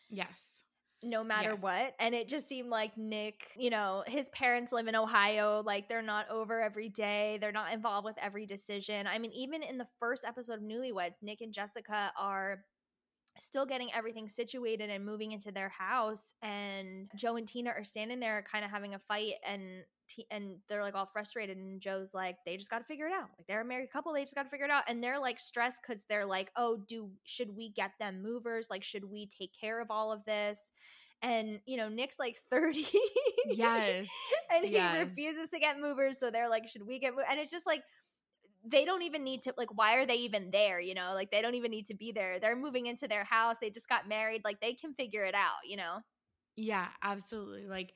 Yes. no matter Yes. what. And it just seemed like Nick, you know, his parents live in Ohio. Like they're not over every day, they're not involved with every decision. I mean, even in the first episode of Newlyweds, Nick and Jessica are still getting everything situated and moving into their house and Joe and Tina are standing there kind of having a fight and T- and they're like all frustrated and Joe's like they just got to figure it out. Like they're a married couple, they just got to figure it out and they're like stressed cuz they're like, "Oh, do should we get them movers? Like should we take care of all of this?" And you know, Nick's like 30. [LAUGHS] Yes. and he Yes. refuses to get movers, so they're like, "Should we get moved?" And it's just like they don't even need to like why are they even there you know like they don't even need to be there they're moving into their house they just got married like they can figure it out you know Yeah, absolutely. Like,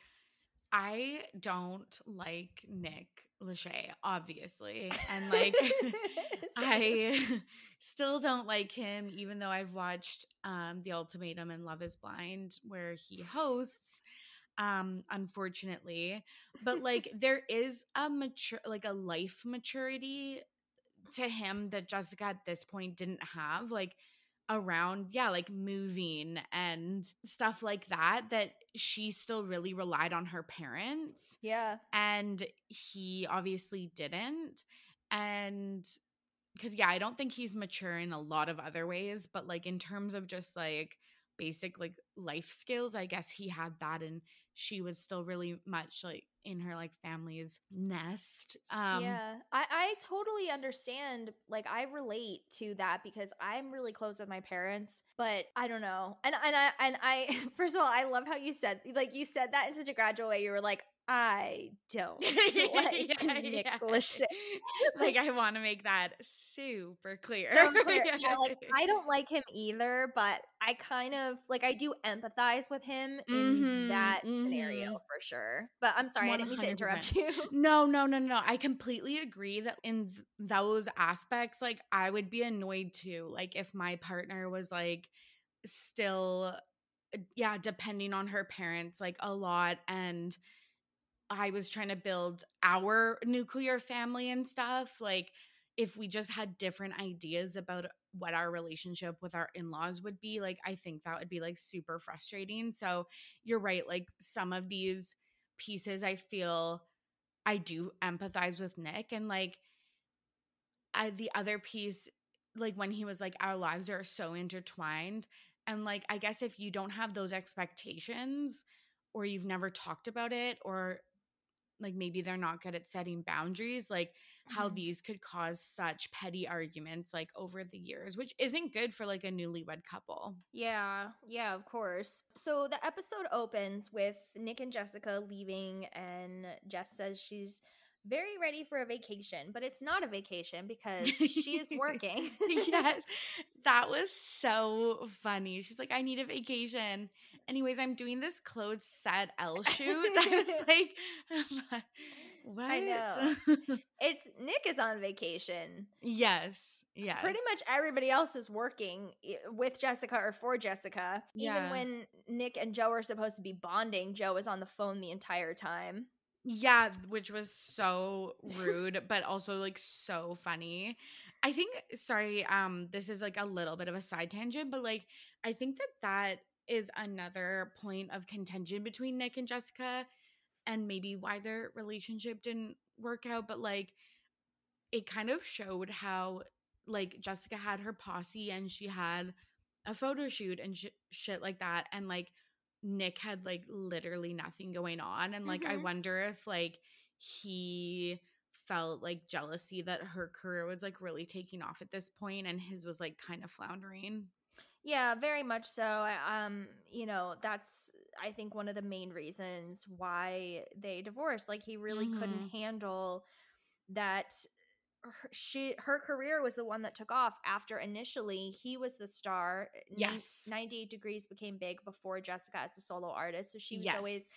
I don't like Nick Lachey, obviously. And like, [LAUGHS] [LAUGHS] I [LAUGHS] still don't like him, even though I've watched um, The Ultimatum and Love is Blind, where he hosts. Um, unfortunately, but like there is a mature, like a life maturity to him that Jessica at this point didn't have. Like, around yeah like moving and stuff like that that she still really relied on her parents yeah and he obviously didn't and because yeah i don't think he's mature in a lot of other ways but like in terms of just like basic like life skills i guess he had that and she was still really much like in her like family's nest um yeah I, I totally understand like i relate to that because i'm really close with my parents but i don't know and and i and i [LAUGHS] first of all i love how you said like you said that in such a gradual way you were like i [LAUGHS] don't like Yeah, Nick yeah. Lachey. [LAUGHS] like i want to make that super clear So [LAUGHS] clear. Yeah, like I don't like him either, but I kind of like I do empathize with him in Mhm, that scenario mhm. for sure. But I'm sorry, I didn't mean to interrupt you. No, no, no, no. I completely agree that in th- those aspects, like I would be annoyed too. Like if my partner was like still, uh, yeah, depending on her parents like a lot and I was trying to build our nuclear family and stuff. Like if we just had different ideas about what our relationship with our in-laws would be, like I think that would be like super frustrating. So you're right. Like some of these pieces I feel I do empathize with Nick and like I the other piece like when he was like our lives are so intertwined and like I guess if you don't have those expectations or you've never talked about it or like maybe they're not good at setting boundaries like how Mhm. these could cause such petty arguments like over the years which isn't good for like a newlywed couple Yeah, yeah, of course. So the episode opens with Nick and Jessica leaving, and Jess says she's very ready for a vacation, but it's not a vacation because she is [LAUGHS] working. yes. [LAUGHS] That was so funny. She's like, I need a vacation. Anyways, I'm doing this clothes set Elle shoot. [LAUGHS] I was like, what? I know. It's Nick is on vacation. yes. Yes. Pretty much everybody else is working eh, with Jessica or for Jessica. Even Yeah. when Nick and Joe are supposed to be bonding, Joe is on the phone the entire time. Yeah, which was so [LAUGHS] rude, but also like so funny. I think sorry, um this is like a little bit of a side tangent, but like I think that that is another point of contention between Nick and Jessica and maybe why their relationship didn't work out, but like it kind of showed how like Jessica had her posse and she had a photo shoot and sh- shit like that and like Nick had like literally nothing going on and like I Mhm. wonder if like he felt like jealousy that her career was like really taking off at this point and his was like kind of floundering. Yeah, very much so. Um, you know, that's I think one of the main reasons why they divorced. Like he really couldn't handle that her, she her career was the one that took off after initially he was the star. Eh, yes. 98 Degrees became big before Jessica as a solo artist. So she was always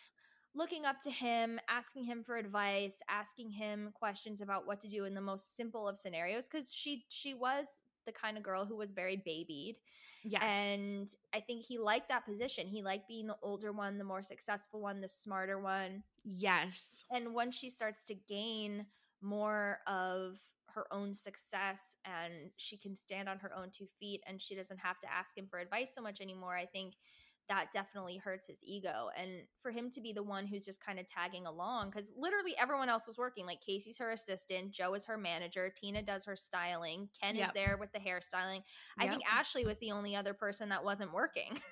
looking up to him, asking him for advice, asking him questions about what to do in the most simple of scenarios cuz she she was the kind of girl who was very babied. Yes. And I think he liked that position. He liked being the older one, the more successful one, the smarter one. yes. And once she starts to gain more of her own success and she can stand on her own two feet and she doesn't have to ask him for advice so much anymore, I think that definitely hurts his ego. And for him to be the one who's just kind of tagging along, because literally everyone else was working. Like Casey's her assistant, Joe is her manager, Tina does her styling, Ken is there with the hairstyling. I think Ashlee was the only other person that wasn't working. [LAUGHS]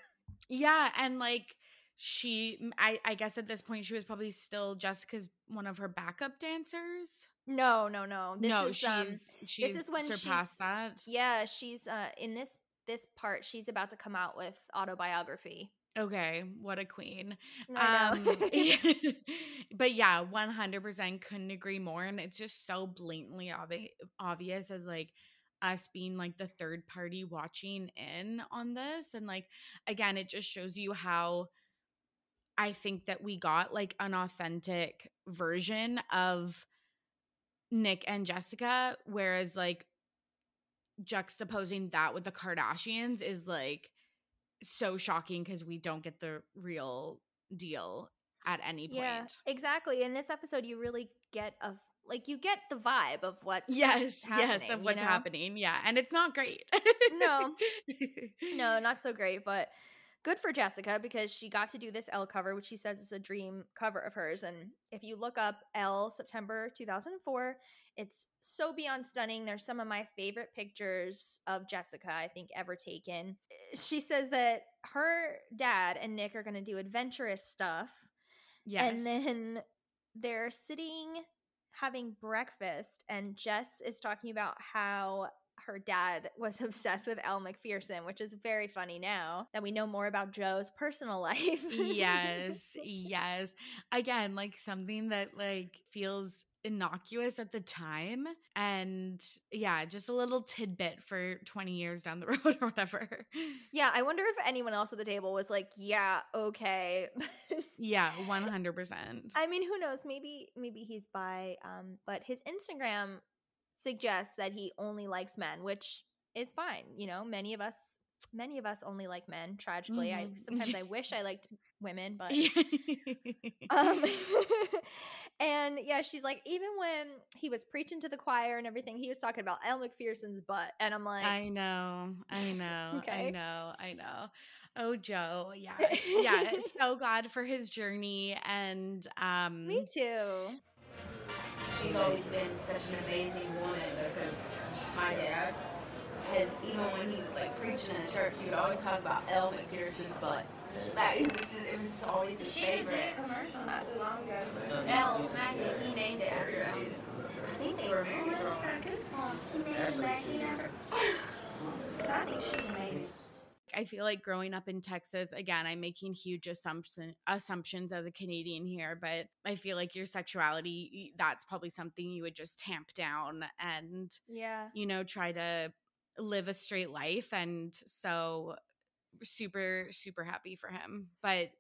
Yeah, and like she I, I guess at this point she was probably still Jessica's one of her backup dancers. no, no, no. This no, is, she's um, she's is when surpassed she's- that. Yeah, she's uh in this this part, she's about to come out with autobiography. Okay, what a queen. Um, [LAUGHS] [LAUGHS] but yeah, 100% couldn't agree more. And it's just so blatantly obvi- obvious as like us being like the third party watching in on this. And like, again, it just shows you how I think that we got like an authentic version of Nick and Jessica, whereas like juxtaposing that with the Kardashians is like so shocking because we don't get the real deal at any point. yeah, exactly. In this episode, you really get a like you get the vibe of what's Yes, yes, of you what's know? happening. Yeah, and it's not great. No. [LAUGHS] no, not so great, but good for Jessica because she got to do this Elle cover, which she says is a dream cover of hers. And if you look up Elle September 2004, it's so beyond stunning. There's some of my favorite pictures of Jessica, I think, ever taken. Eh, she says that her dad and Nick are going to do adventurous stuff. Yes. And then they're sitting having breakfast, and Jess is talking about how her dad was [LAUGHS] obsessed with Elle Macpherson, which is very funny now that we know more about Joe's personal life. yes, [LAUGHS] yes. Again, like something that like feels innocuous at the time and yeah, just a little tidbit for 20 years down the [LAUGHS] road or whatever. yeah, I wonder if anyone else at the table was like, "Yeah, okay." Yeah, 100%. I mean, who knows? Maybe maybe he's by um, but his Instagram suggests that he only likes men, which is fine. You know, many of us many of us only like men. Tragically, I Mhm. sometimes I wish I [LAUGHS] liked women, but um [LAUGHS] [LAUGHS] and yeah she's like even when he was preaching to the choir and everything he was talking about Elle Macpherson's butt and I'm like I know, I know, I know, I know. Oh, Joe, yeah yeah. So glad for his journey, and um, me too She's always been such an amazing woman because my dad has, even when he was like preaching in the church, he would always talk about Elle Macpherson's butt. Like, it was, it was always his favorite. commercial not too long ago. Uh-huh. Elle, Maggie, he named it after him. I think they were married for Because [LAUGHS] I think she's amazing. I feel like growing up in Texas, again, I'm making huge assumption, assumptions as a Canadian here, but I feel like your sexuality that's probably something you would just tamp down and, yeah you know, try to live a straight life. And so, super, super happy for him. But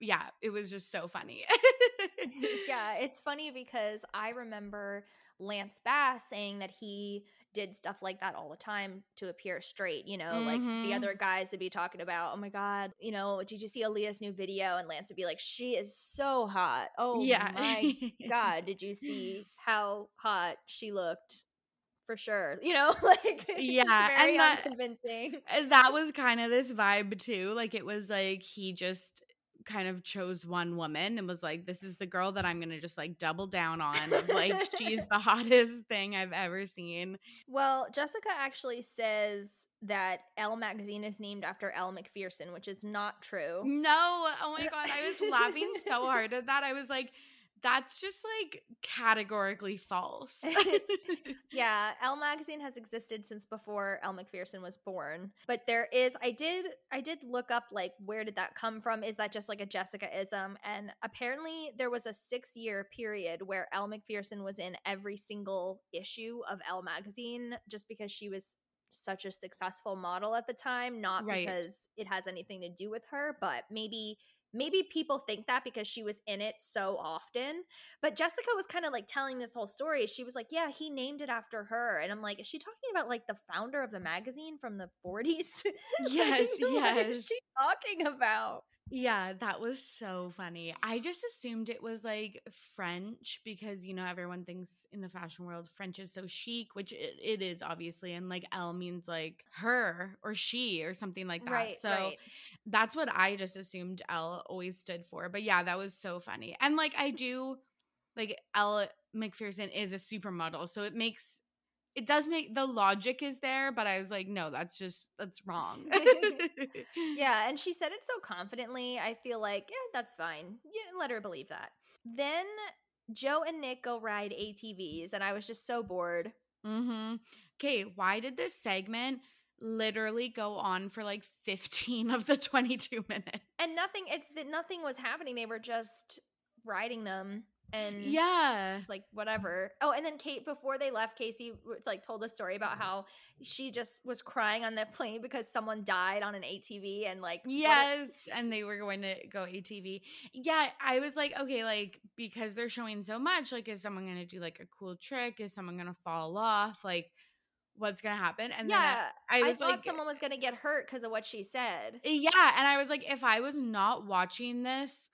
yeah, it was just so funny. [LAUGHS] yeah it's funny because I remember Lance Bass saying that he did stuff like that all the time to appear straight you know like the Mhm. other guys would be talking about oh my god you know did you see Aaliyah's new video and Lance would be like she is so hot oh yeah. my God, did you see [LAUGHS] how hot she looked? For sure, you know, [LAUGHS] like Yeah, and that- unconvincing. And that was kind of this vibe too. Like it was like he just kind of chose one woman and was like, "This is the girl that I'm gonna just like double down on." Like she's the [LAUGHS] hottest thing I've ever seen. Well, Jessica actually says that Elle magazine is named after Elle Macpherson, which is not true. No, oh my god, I was laughing so [LAUGHS] hard at that. I was like, "That's just like categorically false." [LAUGHS] yeah, Elle magazine has existed since before Elle Macpherson was born. But there is I did I did look up like where did that come from? Is that just like a Jessica ism? And apparently there was a 6-year period where Elle Macpherson was in every single issue of Elle magazine just because she was such a successful model at the time, not Right. because it has anything to do with her, but maybe maybe people think that because she was in it so often. But Jessica was kind of like telling this whole story. She was like, Yeah, he named it after her. And I'm like, Is she talking about like the founder of the magazine from the 40s? [LAUGHS] Yes, Like, [LAUGHS] What is yes. she talking about? Yeah, that was so funny. I just assumed it was like French because you know everyone thinks in the fashion world French is so chic, which it, it is obviously, and like L means like her or she or something like that. Right, so right. that's what I just assumed L always stood for. But yeah, that was so funny. And like I do like Elle Macpherson is a supermodel, so it makes it does make the logic is there, but I was like, no, that's just that's wrong. [LAUGHS] [LAUGHS] Yeah, and she said it so confidently. I feel like, yeah, that's fine. Yeah, let her believe that. Then Joe and Nick go ride ATVs, and I was just so bored. Mm-hmm. Okay, why did this segment literally go on for like 15 of the 22 minutes? And nothing, it's that nothing was happening. They were just riding them and Yeah. like whatever. Oh, and then Kate, before they left, Casey like told a story about mm-hmm. how she just was crying on that [LAUGHS] plane because someone died on an ATV and like what a- Yes, and they were going to go ATV. Yeah, I was like, okay, like because they're showing so much, like is someone going to do like a cool trick? Is someone going to fall off? Like what's going to happen? And yeah, then I, I I, was thought like someone was gonna get hurt because of what she said. Yeah, and I was like if I was not watching this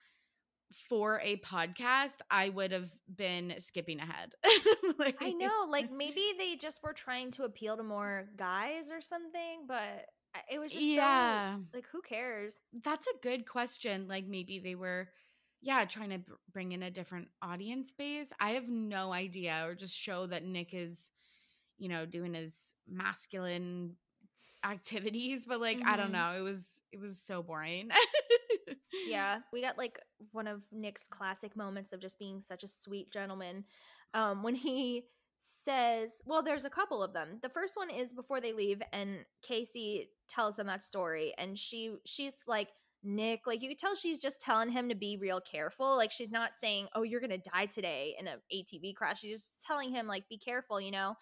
for a podcast, I would have been skipping ahead. [LAUGHS] Like- I know, like [LAUGHS] maybe they just were trying to appeal to more guys or something, but it was just Yeah. so like who cares? That's a good question. Like maybe they were, yeah, trying to br- bring in a different audience base. I have no idea, or just show that Nick is, you know, doing his masculine activities. But like, I don't Mhm. know. It was it was so boring. [LAUGHS] Yeah, we got like one of Nick's classic moments of just being such a sweet gentleman. Um, when he says, well, there's a couple of them. The first one is before they leave, and Casey tells them that story, and she she's like, Nick, like you could tell she's just telling him to be real careful. Like she's not saying, "Oh, you're gonna die today in an ATV crash." She's just telling him, like, "Be careful," you know.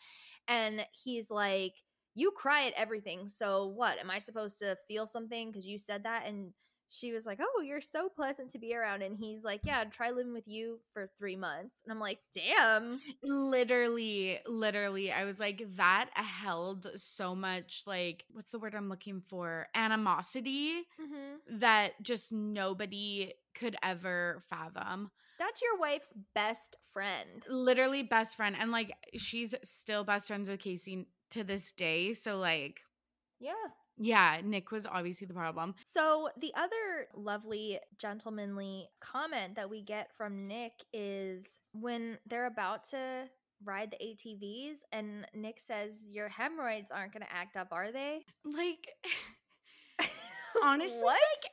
And he's like, "You cry at everything, so what? Am I supposed to feel something because you said that?" And she was like, "Oh, you're so pleasant to be around." And he's like, "Yeah, try living with you for three months." And I'm like, "Damn." literally, literally, I was like, that held so much like what's the word I'm looking for? Animosity Mm-hmm. that just nobody could ever fathom. That's your wife's best friend. literally best friend and like she's still best friends with casey to this day so like Yeah. Yeah nick was obviously the problem So the other lovely gentlemanly comment that we get from Nick is when they're about to ride the ATVs and Nick says your hemorrhoids aren't going to act up, are they? like [LAUGHS] honestly what? like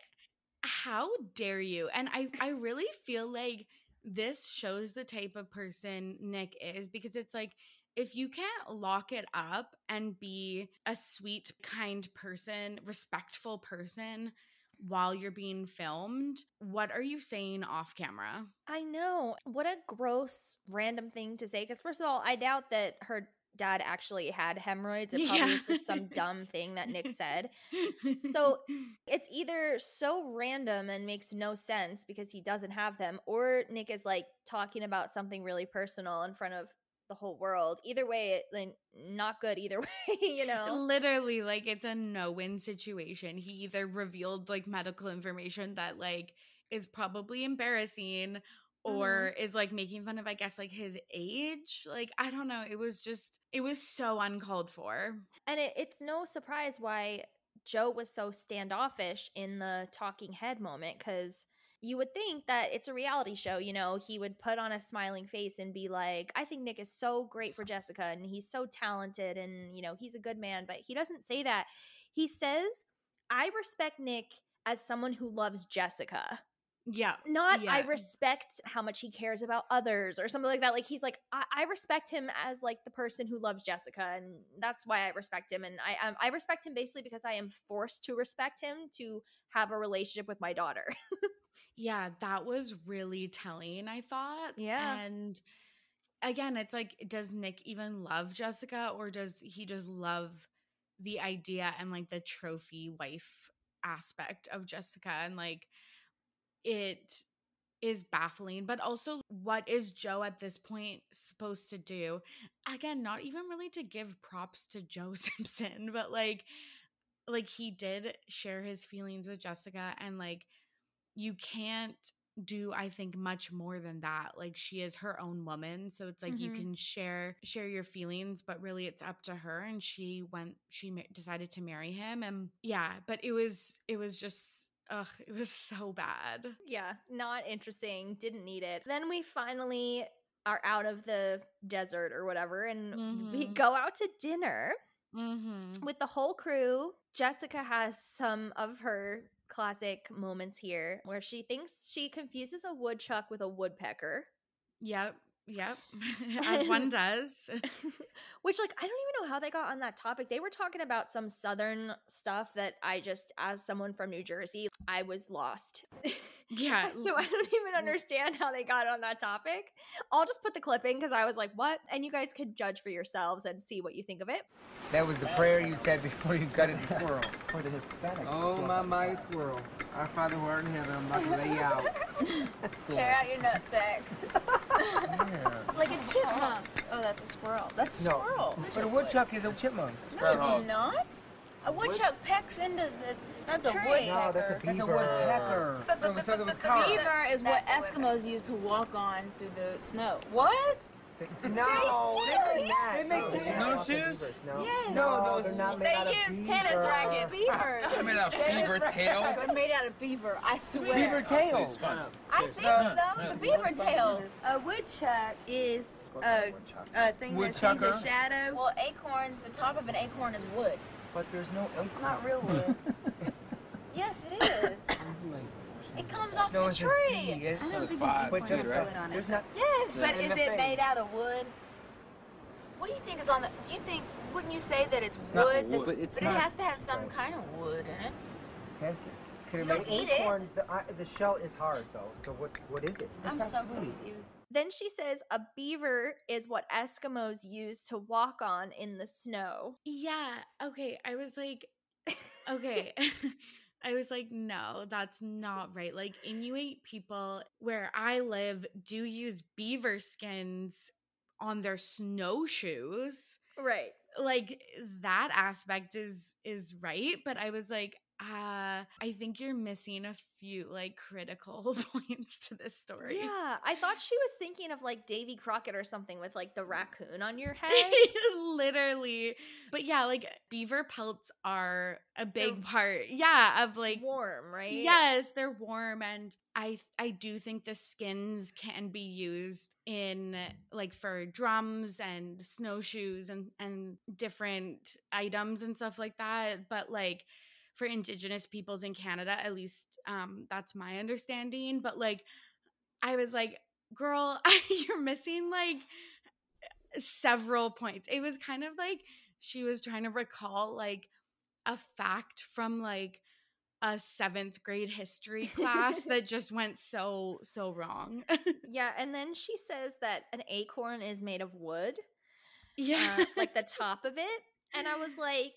how dare you and i i really feel like this shows the type of person nick is because it's like if you can't lock it up and be a sweet kind person respectful person while you're being filmed what are you saying off camera I know. What a gross random thing to say cuz first of all, I doubt that her dad actually had hemorrhoids. It probably Yeah. was just some dumb thing that Nick said. So [LAUGHS] it's either so random and makes no sense because he doesn't have them, or Nick is like talking about something really personal in front of the whole world. Either way, it, like, not good either [LAUGHS] way, you know? literally like it's a no-win situation he either revealed like medical information that like is probably embarrassing or mm-hmm. is like making fun of i guess like his age like i don't know it was just it was so uncalled for And it, it's no surprise why Joe was so standoffish in the talking head moment because you would think that it's a reality show. You know, he would put on a smiling face and be like, I think Nick is so great for Jessica and he's so talented and, you know, he's a good man. But he doesn't say that. He says, I respect Nick as someone who loves Jessica yeah not I respect how much he cares about others or something like that. Like he's like I, I respect him as like the person who loves Jessica, and that's why I respect him. And I um, I respect him basically because I am forced to respect him to have a relationship with my daughter. [LAUGHS] yeah that was really telling i thought Yeah. and again it's like does nick even love jessica or does he just love the idea and like the trophy wife aspect of jessica and like it is baffling, but also what is Joe at this point supposed to do? Again, not even really to give props to Joe [LAUGHS] Simpson, but like like he did share his feelings with Jessica and like you can't do i think much more than that like she is her own woman so it's like you Mhm. can share share your feelings but really it's up to her and she went she ma- decided to marry him and yeah but it was it was just ugh [LAUGHS] it was so bad Yeah, not interesting. Didn't need it. Then we finally are out of the desert or whatever, and we Mhm. go out to dinner mm-hmm. with the whole crew. Jessica has some of her classic moments here where she thinks she confuses a woodchuck with a woodpecker. yep yep [LAUGHS] as one [LAUGHS] does [LAUGHS] Which, like, I don't even know how they got on that topic. They were talking about some southern stuff that I just, as someone from New Jersey, I was lost. Yeah [LAUGHS] so I don't even understand how they got on that topic. I'll just put the clip in because I was like, what? And you guys could judge for yourselves and see what you think of it. That was the prayer you said before you gutted the squirrel. [LAUGHS] For the Hispanic. Oh, my mighty squirrel. Our Father who art in heaven, I'm about to lay you out. [LAUGHS] Tear out your nutsack. Yeah. Like a chipmunk. Oh, that's a squirrel. That's a No, squirrel. but a woodchuck is a chipmunk. No, it's not. A woodchuck pecks into the That's a tree. No, that's a That's a beaver. woodpecker. No, it starts with a car. Beaver is what Eskimos use to walk on through the snow. What? No, they're. They make the they're not snowshoes? No, Yes. No, no, those- they're not made They out of use tennis beaver. rackets. Beaver. I made a beaver tail. [LAUGHS] They're made out of beaver. I swear. Beaver tail. I think No, so. The beaver tail. A woodchuck is a, a thing that sees a Woodchucker. shadow. Well, acorns. The top of an acorn is wood. But there's no acorn. Not real wood. [LAUGHS] Yes, it is. it comes off No, the tree. seed. It's I don't think five, there's But two, there's, right? on it. not. Yes. But is it face. made out of wood? What do you think is on the? Do you think? Wouldn't you say that it's, not wood? wood. that- But it's but not- it has to have some kind of wood in it. Has to- Could it You make don't eat it. Acorn, the, uh, the shell is hard though. So what? What is it? I'm so confused. Then she says a beaver is what Eskimos use to walk on in the snow. Yeah. Okay. I was like, okay. [LAUGHS] [LAUGHS] I was like, no, that's not right. Like, Inuit people where I live do use beaver skins on their snowshoes. Right. Like that aspect is is right, but I was like, uh, I think you're missing a few like critical [LAUGHS] points to this story. Yeah, I thought she was thinking of like Davy Crockett or something with like the raccoon on your [LAUGHS] head. Literally. But yeah, like beaver pelts are a big They're part. Yeah, of like warm, right? Yes, they're warm and I I do think the skins can be used in like for drums and snowshoes and and different items and stuff like that, but like for indigenous peoples in Canada, at least um that's my understanding, but like I was like, girl, [LAUGHS] you're missing like several points. It was kind of like she was trying to recall like a fact from like a seventh grade history class [LAUGHS] that just went so so wrong. [LAUGHS] Yeah, and then she says that an acorn is made of wood, yeah, uh, like the top of it. And I was like,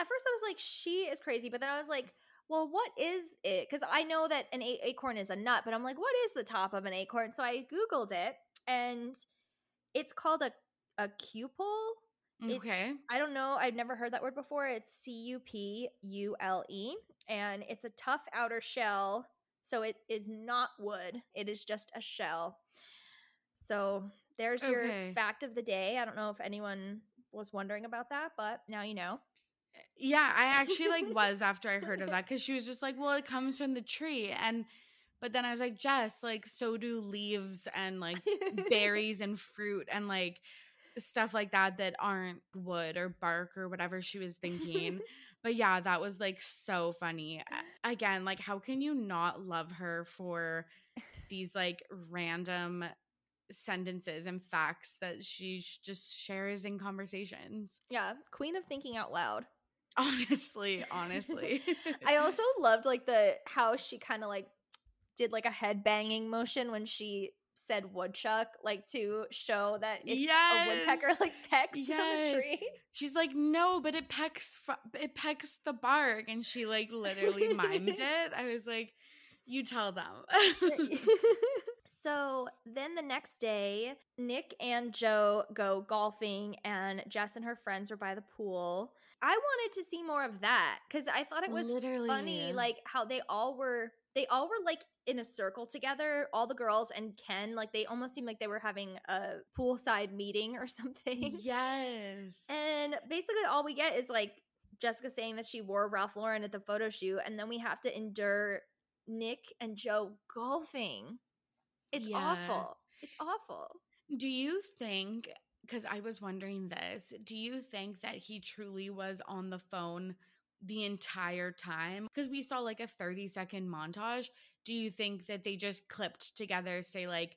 at first I was like, she is crazy, but then I was like, well, what is it? Because I know that an a- acorn is a nut, but I'm like, what is the top of an acorn? So I googled it, and it's called a a cupule. It's- okay. I don't know. I've never heard that word before. It's C U P U L E, and it's a tough outer shell. So it is not wood. It is just a shell. So there's your fact of the day. I don't know if anyone was wondering about that, but now you know. Yeah, I actually like [LAUGHS] was after I heard of that because she was just like, well, it comes from the tree. And but then I was like, Jess, like so do leaves and like [LAUGHS] berries and fruit and like stuff like that that aren't wood or bark or whatever she was thinking. [LAUGHS] but yeah, that was like so funny. Again, like how can you not love her for these like random sentences and facts that she just shares in conversations? yeah, queen of thinking out loud. [LAUGHS] Honestly, honestly. [LAUGHS] I also loved like the how she kind of like did like a head banging motion when she said woodchuck, like to show that it's a woodpecker [LAUGHS] like pecks on the tree. She's like, no, but it pecks fr- it pecks the bark, and she like literally mimed it. I was like, You tell them. so then the next day, Nick and Joe go golfing, and Jess and her friends are by the pool. I wanted to see more of that because I thought it was Literally. funny, like how they all were. They all were like in a circle together, all the girls and Ken. Like they almost seemed like they were having a poolside meeting or something. yes. And basically, all we get is like Jessica saying that she wore Ralph Lauren at the photo shoot, and then we have to endure Nick and Joe golfing. It's Yeah. awful. It's awful. Do you think, because I was wondering this, do you think that he truly was on the phone the entire time? Because we saw like a 30 second montage. Do you think that they just clipped together, say, like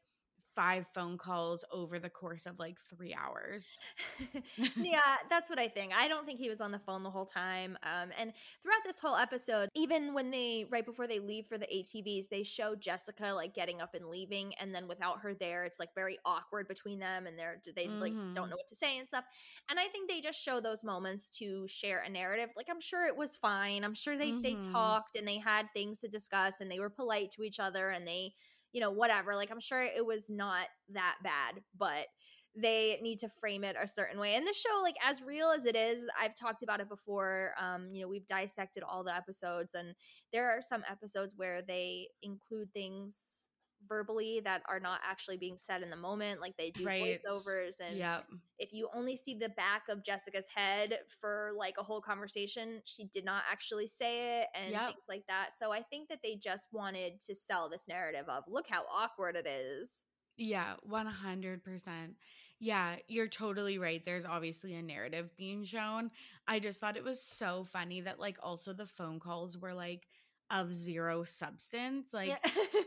five phone calls over the course of like three hours? [LAUGHS] yeah, that's what I think. I don't think he was on the phone the whole time. Um, and throughout this whole episode, even when they right before they leave for the ATVs, they show Jessica like getting up and leaving, and then without her there, it's like very awkward between them, and they're they like Mhm. don't know what to say and stuff. And I think they just show those moments to share a narrative. Like I'm sure it was fine. I'm sure they they Mhm. talked and they had things to discuss, and they were polite to each other, and they you know whatever. Like I'm sure it was not that bad, but they need to frame it a certain way. And the show, like as real as it is, I've talked about it before. Um, you know, we've dissected all the episodes, and there are some episodes where they include things verbally that are not actually being said in the moment, like they do Right. voiceovers. And Yep. if you only see the back of Jessica's head for like a whole conversation, she did not actually say it and Yep. things like that. So I think that they just wanted to sell this narrative of look how awkward it is. Yeah, 100%. Yeah, you're totally right. There's obviously a narrative being shown. I just thought it was so funny that, like, also the phone calls were like of zero substance. Like,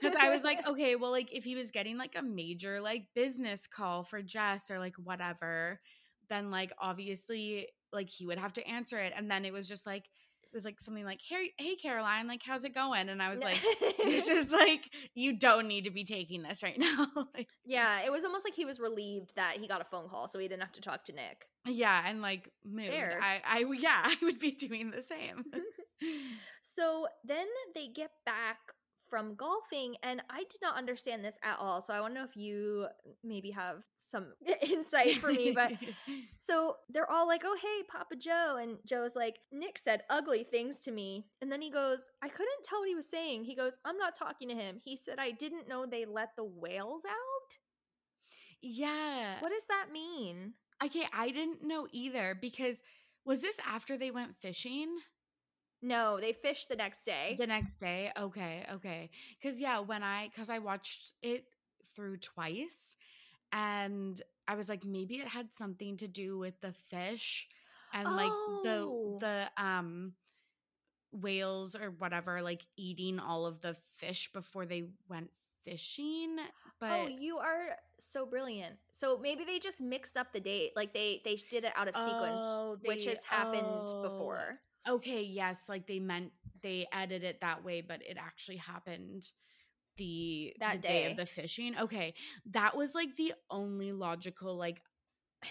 because I was like, [LAUGHS] okay, well, like, if he was getting like a major like business call for Jess or like whatever, then like obviously like he would have to answer it. And then it was just like, it was like something like, hey, hey, Caroline, like, how's it going? And I was like, this [LAUGHS] is like, you don't need to be taking this right now. [LAUGHS] like, Yeah, it was almost like he was relieved that he got a phone call, so he didn't have to talk to Nick. Yeah, and like mood. Fair. I, I, yeah, I would be doing the same. So then they get back from golfing, and I did not understand this at all. So I want to know if you uh, maybe have some [LAUGHS] insight for me. But [LAUGHS] so they're all like, "Oh, hey, Papa Joe," and Joe's like, "Nick said ugly things to me," and then he goes, "I couldn't tell what he was saying." He goes, "I'm not talking to him." He said, "I didn't know they let the whales out." yeah. What does that mean? Okay, I didn't know either because was this after they went fishing? No, they fished the next day. The next day? Okay, okay. Cuz yeah, when I cuz I watched it through twice and I was like maybe it had something to do with the fish and like Oh. the the um whales or whatever like eating all of the fish before they went fishing but oh, you are so brilliant. So maybe they just mixed up the date. Like they they did it out of sequence, Oh, which has happened oh. before. Okay, yes, like they meant they edited it that way, but it actually happened the That the day. day. of the fishing. Okay, that was like the only logical like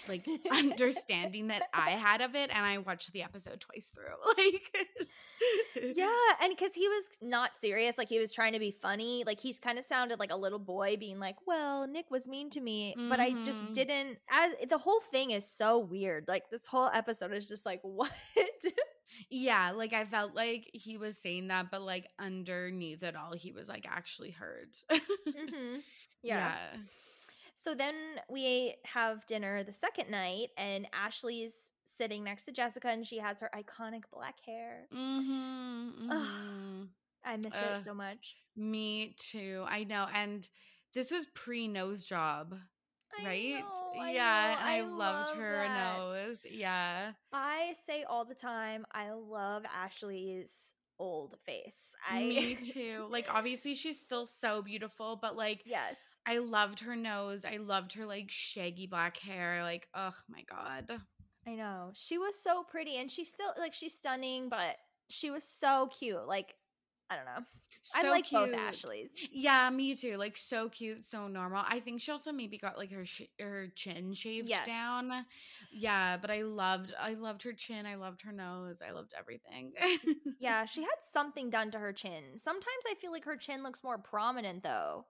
like [LAUGHS] understanding that I had of it, and I watched the episode twice through. [LAUGHS] Like, Yeah, [LAUGHS] and because he was not serious, like he was trying to be funny. Like he's kind of sounded like a little boy being like, "Well, Nick was mean to me," but I just Mhm. didn't. As the whole thing is so weird. Like this whole episode is just like, what? Yeah, like I felt like he was saying that, but like underneath it all, he was like actually hurt. [LAUGHS] hmm yeah. So then we have dinner the second night, and Ashlee's sitting next to Jessica, and she has her iconic black hair. Mm-hmm, Ugh. mhm. I miss Ugh. it so much. Me too. I know. And this was pre nose job, right? know, yeah. I, I loved love her that. nose. Yeah. I say all the time, I love Ashlee's old face. I Me too. Like, obviously, she's still so beautiful, but like, yes. I loved her nose. I loved her like shaggy black hair. Like, oh my God. I know. She was so pretty and she's still like she's stunning, but she was so cute. Like I don't know. I So like both. Ashlees. Yeah, me too. Like so cute, so normal. I think she also maybe got like her sh- her chin shaved Yes. down. Yeah, but I loved I loved her chin. I loved her nose. I loved everything. Yeah, she [LAUGHS] had something done to her chin. Sometimes I feel like her chin looks more prominent though.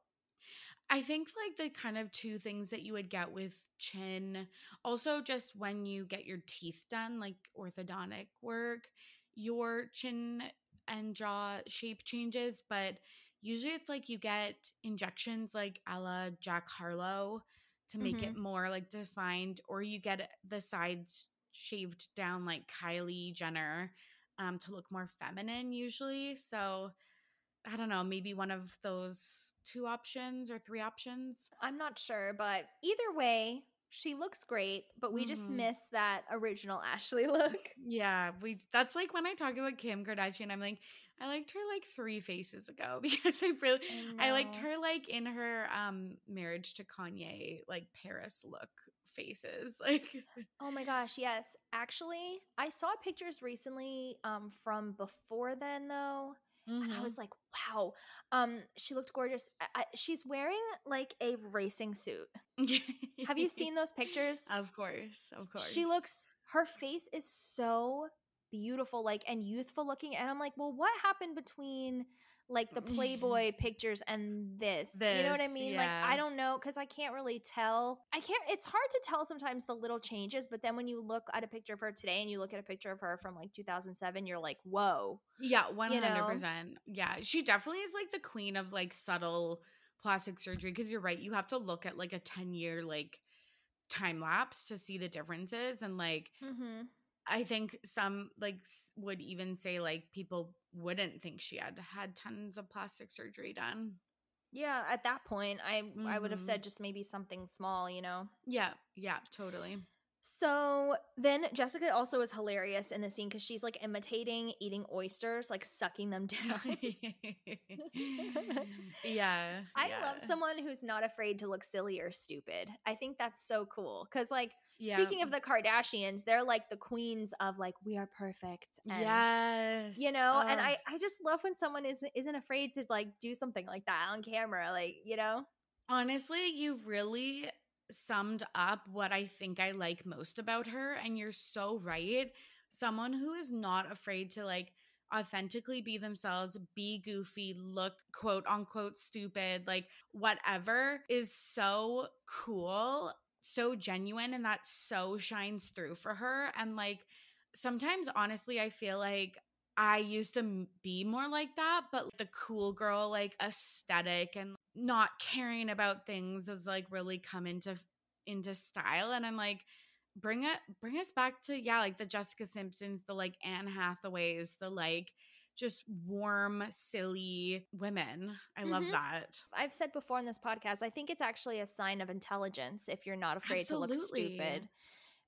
I think like the kind of two things that you would get with chin, also just when you get your teeth done, like orthodontic work, your chin and jaw shape changes, but usually it's like you get injections like a la Jack Harlow to make it more like defined, or you get the sides shaved down like Kylie Jenner um, to look more feminine usually. So I don't know, maybe one of those two options or three options. I'm not sure, but either way, she looks great, but we just Mhm. miss that original Ashlee [LAUGHS] look. Yeah, we that's like when I talk about Kim Kardashian, I'm like, I liked her like three faces ago [LAUGHS] because I really I, liked her like in her um marriage to Kanye, like Paris look faces. [LAUGHS] Like Oh my gosh, yes. Actually, I saw pictures recently um from before then though. And I Mhm. was like, wow. Um she looked gorgeous. I, I, she's wearing like a racing suit. Have you [LAUGHS] seen those pictures? Of course, of course. She looks her face is so beautiful like and youthful looking and I'm like, "Well, what happened between like the Playboy pictures and this?" you know what I This, mean? Like. I don't know cuz I can't really tell. I can't it's hard to tell sometimes the little changes, but then when you look at a picture of her today and you look at a picture of her from like 2007, you're like, "Whoa." Yeah, one hundred percent. Yeah, she definitely is like the queen of like subtle plastic surgery. Because you're right, you have to look at like a ten year like time lapse to see the differences, and like Mhm. I think some like would even say like people wouldn't think she had had tons of plastic surgery done. Yeah, at that point, I I would have said mm-hmm. just maybe something small, you know. Yeah, yeah, totally. So then Jessica also is hilarious in the scene because she's like imitating eating oysters, like sucking them down. [LAUGHS] [LAUGHS] yeah, I yeah. love someone who's not afraid to look silly or stupid. I think that's so cool. Cause like Yeah. speaking of the Kardashians, they're like the queens of like we are perfect. And, yes, You know, and I I just love when someone is isn't afraid to like do something like that on camera. Like, you know? Honestly, you've really summed up what I think I like most about her. And you're so right. Someone who is not afraid to like authentically be themselves, be goofy, look quote unquote stupid, like whatever is so cool, so genuine. And that so shines through for her. And like sometimes, honestly, I feel like I used to be more like that, but the cool girl like aesthetic and not caring about things has like really come into into style and I'm like bring it bring us back to yeah, like the Jessica Simpsons, the like Anne Hathaways, the like just warm, silly women. I love Mhm. that. I've said before in this podcast, I think it's actually a sign of intelligence if you're not afraid to look stupid.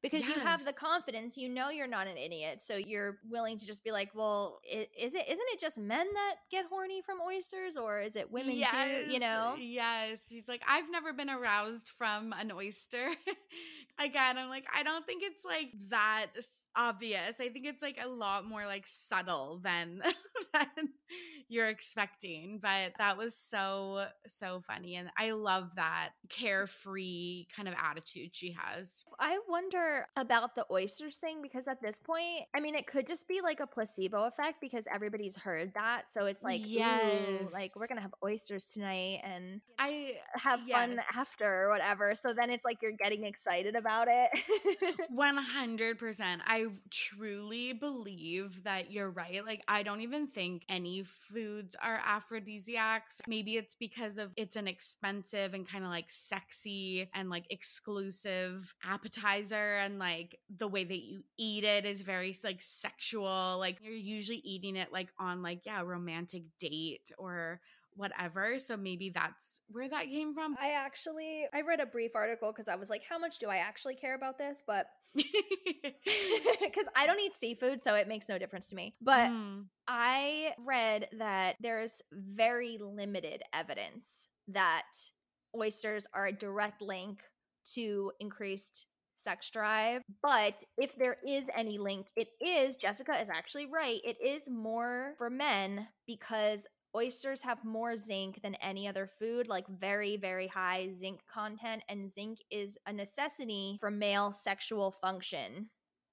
Because you have the confidence, you know you're not an idiot, so you're willing to just be like, "Well, is it isn't it just men that get horny from oysters or is it women too?" You know? Yes. She's like, I've never been aroused from an oyster. [LAUGHS] Again, I'm like, I don't think it's like that obvious. I think it's like a lot more like subtle than [LAUGHS] than you're expecting. But that was so, so funny. And I love that carefree kind of attitude she has. I wonder about the oysters thing because at this point, I mean, it could just be like a placebo effect because everybody's heard that. So it's like, yes. like we're going to have oysters tonight and I have fun after or whatever. So then it's like you're getting excited about it. [LAUGHS] 100%. I truly believe that you're right. Like, I don't even think any foods are aphrodisiacs. Maybe it's because of it's an expensive and kind of like sexy and like exclusive appetizer. And like the way that you eat it is very like sexual. Like, you're usually eating it like on like, yeah, romantic date or whatever. So maybe that's where that came from. I actually I read a brief article because I was like, how much do I actually care about this? But [LAUGHS] [LAUGHS] because I don't eat seafood, so it makes no difference to me. But Mm. I read that there's very limited evidence that oysters are a direct link to increased sex drive. But if there is any link, it is, Jessica is actually right. It is more for men because oysters have more zinc than any other food, like very, very high zinc content. And zinc is a necessity for male sexual function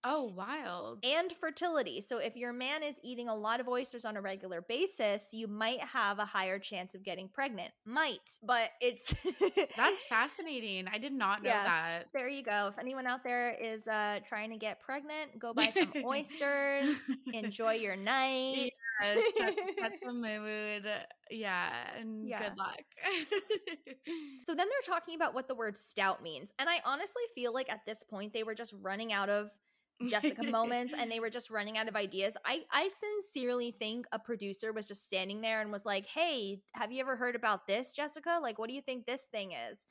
Oh, wild. and fertility. So if your man is eating a lot of oysters on a regular basis, you might have a higher chance of getting pregnant. Might, but it's [LAUGHS] That's fascinating. I did not know Yeah. that. there you go. If anyone out there is uh trying to get pregnant, go buy some [LAUGHS] oysters, enjoy your [LAUGHS] night. Set, set [LAUGHS] the mood. Yeah, and Yeah. good luck. [LAUGHS] So then they're talking about what the word stout means. And I honestly feel like at this point they were just running out of Jessica moments and they were just [LAUGHS] running out of ideas. I I sincerely think a producer was just standing there and was like, "Hey, have you ever heard about this, Jessica? Like what do you think this thing is?"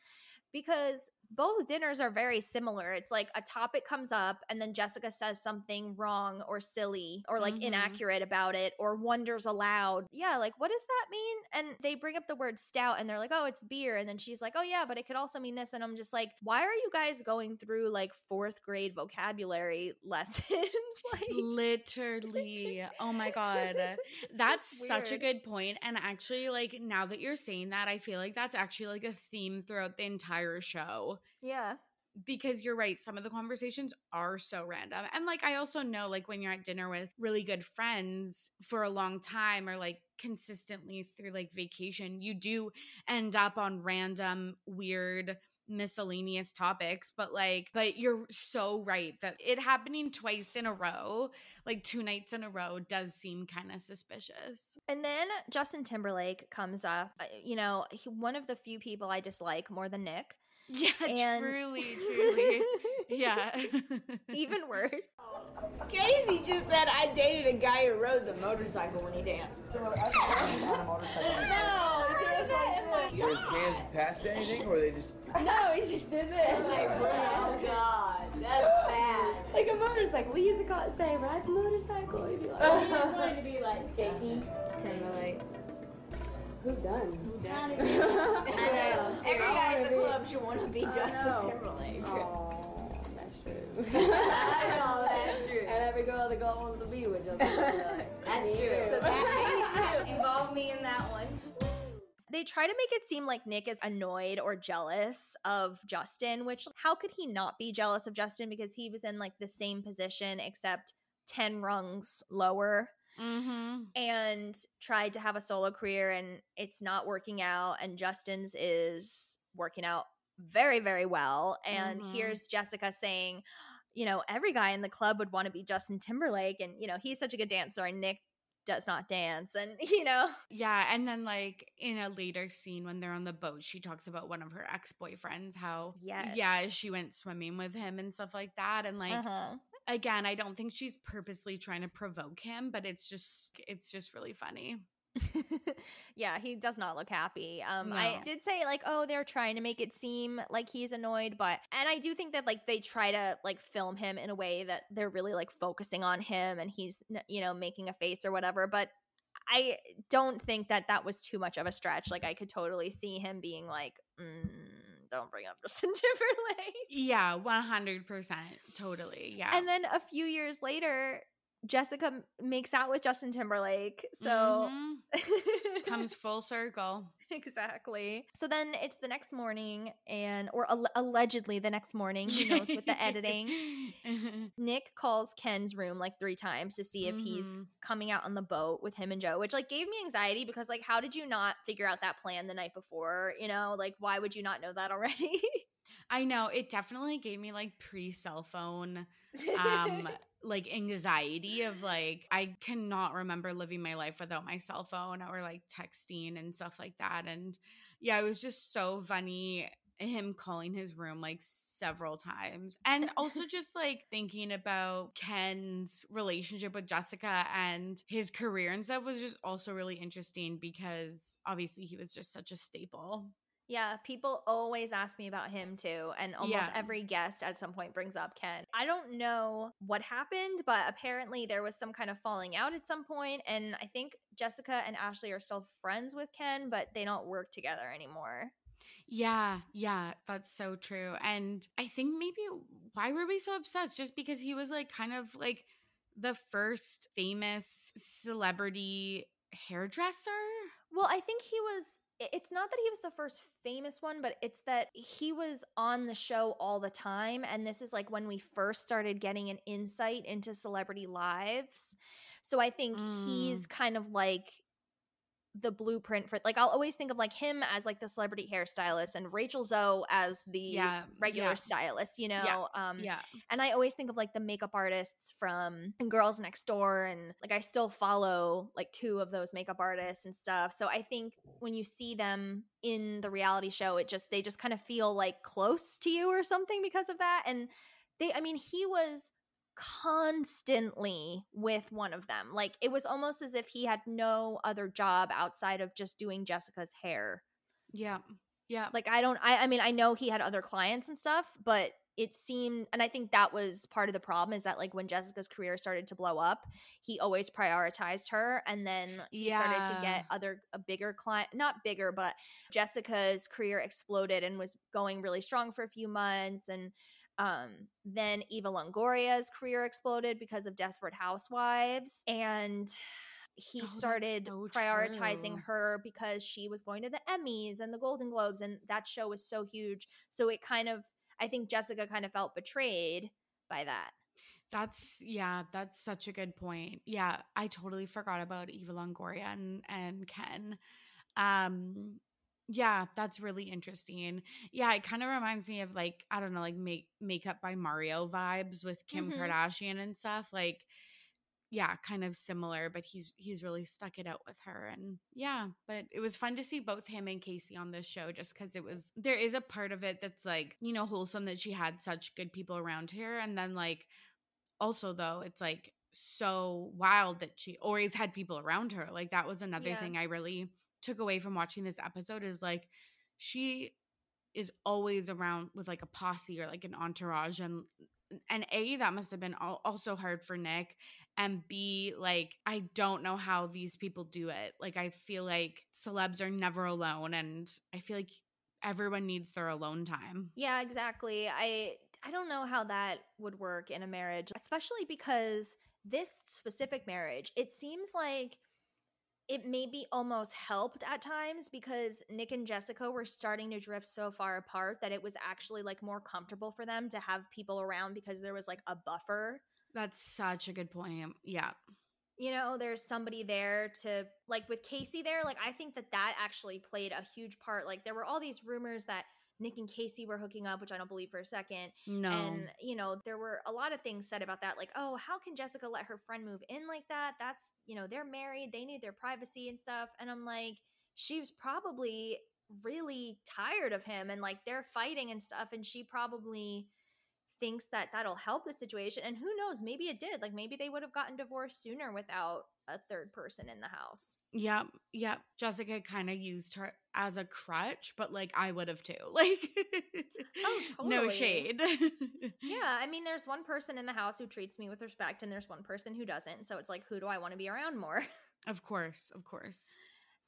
Because both dinners are very similar. It's like a topic comes up and then Jessica says something wrong or silly or like Mhm. inaccurate about it or wonders aloud. Yeah, like what does that mean? And they bring up the word stout and they're like, "Oh, it's beer." And then she's like, "Oh yeah, but it could also mean this." And I'm just like, "Why are you guys going through like 4th grade vocabulary [LAUGHS] lessons?" [LAUGHS] like Literally. Oh my god. [LAUGHS] That's such a good point and actually like now that you're saying that I feel like that's actually like a theme throughout the entire show Yeah. because you're right some of the conversations are so random. And like I also know like when you're at dinner with really good friends for a long time or like consistently through like vacation, you do end up on random weird miscellaneous topics but like but you're so right that it happening twice in a row like two nights in a row does seem kind of suspicious And then Justin Timberlake comes up. Uh, You know, he, one of the few people I dislike more than Nick. Yeah [LAUGHS] And- truly truly yeah [LAUGHS] Even worse. Casey just said I dated a guy who rode the motorcycle when he danced. on a motorcycle. No, Were his hands attached to anything, or they just? [LAUGHS] no, he just did this. Like, oh god, that's bad. Like a motorcycle. We used to call it say ride the motorcycle. He'd be like, he just wanted to be like Casey Timberlake. Who done? Who done? [LAUGHS] I know. Every guy in the club should want to be Justin Timberlake. Oh, that's true. [LAUGHS] I know, that's true. And every girl in the club wants to be with Justin Timberlake. [LAUGHS] That's true. Involve me in that one. They try to make it seem like Nick is annoyed or jealous of Justin, which how could he not be jealous of Justin because he was in like the same position except 10 rungs lower mm-hmm and tried to have a solo career and it's not working out and Justin's is working out very very well and Mhm. here's Jessica saying you know every guy in the club would want to be Justin Timberlake and you know he's such a good dancer and Nick does not dance and [LAUGHS] you know Yeah, and then like in a later scene when they're on the boat, she talks about one of her ex-boyfriends how Yes. yeah, she went swimming with him and stuff like that and like uh-huh. Again, I don't think she's purposely trying to provoke him, but it's just it's just really funny. [LAUGHS] yeah, he does not look happy. Um, I did say like, oh, they're trying to make it seem like he's annoyed, but and I do think that like they try to like film him in a way that they're really like focusing on him and he's you know making a face or whatever. But I don't think that that was too much of a stretch. Like I could totally see him being like, mm, don't bring up [LAUGHS] Justin Timberlake. Yeah, 100%. Totally. Yeah. And then a few years later, Jessica makes out with Justin Timberlake. So Mhm. [LAUGHS] comes full circle. Exactly. So then it's the next morning, and or al- allegedly the next morning. Who knows with the editing? [LAUGHS] Nick calls Ken's room like three times to see if he's Mhm. coming out on the boat with him and Joe, which like gave me anxiety because like how did you not figure out that plan the night before? You know, like why would you not know that already? [LAUGHS] I know it definitely gave me like pre cell phone um [LAUGHS] like anxiety of like I cannot remember living my life without my cell phone or like texting and stuff like that and yeah it was just so funny him calling his room like several times and also [LAUGHS] just like thinking about Ken's relationship with Jessica and his career and stuff was just also really interesting because obviously he was just such a staple Yeah, people always ask me about him too. And almost Yeah. every guest at some point brings up Ken. I don't know what happened, but apparently there was some kind of falling out at some point, And I think Jessica and Ashlee are still friends with Ken, but they don't work together anymore. Yeah, yeah, that's so true. And I think maybe why were we so obsessed? Just because he was like kind of like the first famous celebrity hairdresser? Well, I think he was it's not that he was the first famous one, but it's that he was on the show all the time and this is like when we first started getting an insight into celebrity lives. So I think he's mm. kind of like the blueprint for like I'll always think of like him as like the celebrity hairstylist and Rachel Zoe as the Yeah, regular yeah. stylist, you know. Um yeah. and I always think of like the makeup artists from Girls Next Door and like I still follow like two of those makeup artists and stuff. So I think when you see them in the reality show it just they just kind of feel like close to you or something because of that and they I mean he was constantly with one of them. Like it was almost as if he had no other job outside of just doing Jessica's hair. Yeah. Yeah. Like I don't I I mean I know he had other clients and stuff, but it seemed and I think that was part of the problem is that like when Jessica's career started to blow up, he always prioritized her and then he started to get other a bigger client not bigger, but Jessica's career exploded and was going really strong for a few months and um then Eva Longoria's career exploded because of Desperate Housewives and he Oh, started so prioritizing true. her because she was going to the Emmys and the Golden Globes and that show was so huge. So it kind of I think Jessica kind of felt betrayed by that. That's yeah, that's such a good point. Yeah, I totally forgot about Eva Longoria and and Ken. Um yeah, that's really interesting. Yeah, it kind of reminds me of like I don't know, like make makeup by Mario vibes with Kim Mhm. Kardashian and stuff. Like yeah, kind of similar, but he's he's really stuck it out with her and yeah, but it was fun to see both him and Casey on this show just cuz it was there is a part of it that's like, you know, wholesome that she had such good people around her and then like also though it's like so wild that she always had people around her like that was another Yeah. thing i really took away from watching this episode is like she is always around with like a posse or like an entourage and and a that must have been also hard for nick and b like i don't know how these people do it like i feel like celebs are never alone and i feel like everyone needs their alone time Yeah, exactly. I I don't know how that would work in a marriage, especially because this specific marriage, it seems like it maybe almost helped at times because Nick and Jessica were starting to drift so far apart that it was actually like more comfortable for them to have people around because there was like a buffer. that's such a good point yeah You know, there's somebody there to like with Casey there, like I think that that actually played a huge part. Like there were all these rumors that Nick and Casey were hooking up, which I don't believe for a second. no And, you know, there were a lot of things said about that, like, oh, how can Jessica let her friend move in like that? That's, you know, they're married, they need their privacy and stuff. And I'm like, she was probably really tired of him and like they're fighting and stuff. And she probably thinks that that'll help the situation. And who knows, maybe it did. Like, maybe they would have gotten divorced sooner without a third person in the house. Yep, yep. Jessica kind of used her as a crutch, but like I would have too. [LAUGHS] Oh, like, Oh, totally. no shade. [LAUGHS] Yeah, I mean, there's one person in the house who treats me with respect, and there's one person who doesn't. So it's like, who do I want to be around more? [LAUGHS] of course, of course.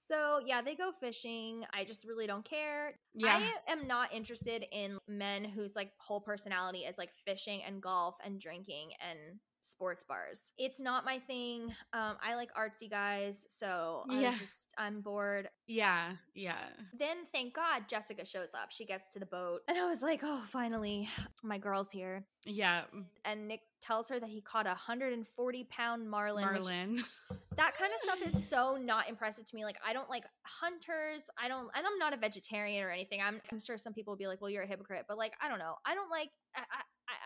So yeah, they go fishing. I just really don't care. Yeah. I am not interested in men whose like whole personality is like fishing and golf and drinking and sports bars. It's not my thing. Um, I like artsy guys, so Yeah. I'm just I'm bored. Yeah, yeah. Then thank God Jessica shows up. She gets to the boat, and I was like, oh, finally, my girl's here. Yeah, And Nick tells her that he caught a 140 pound marlin. which- Marlin. that kind of stuff is [LAUGHS] so not impressive to me. Like I don't like hunters. I don't and I'm not a vegetarian or anything. I'm I'm sure some people will be like, "Well, you're a hypocrite." But like I don't know. I don't like I I,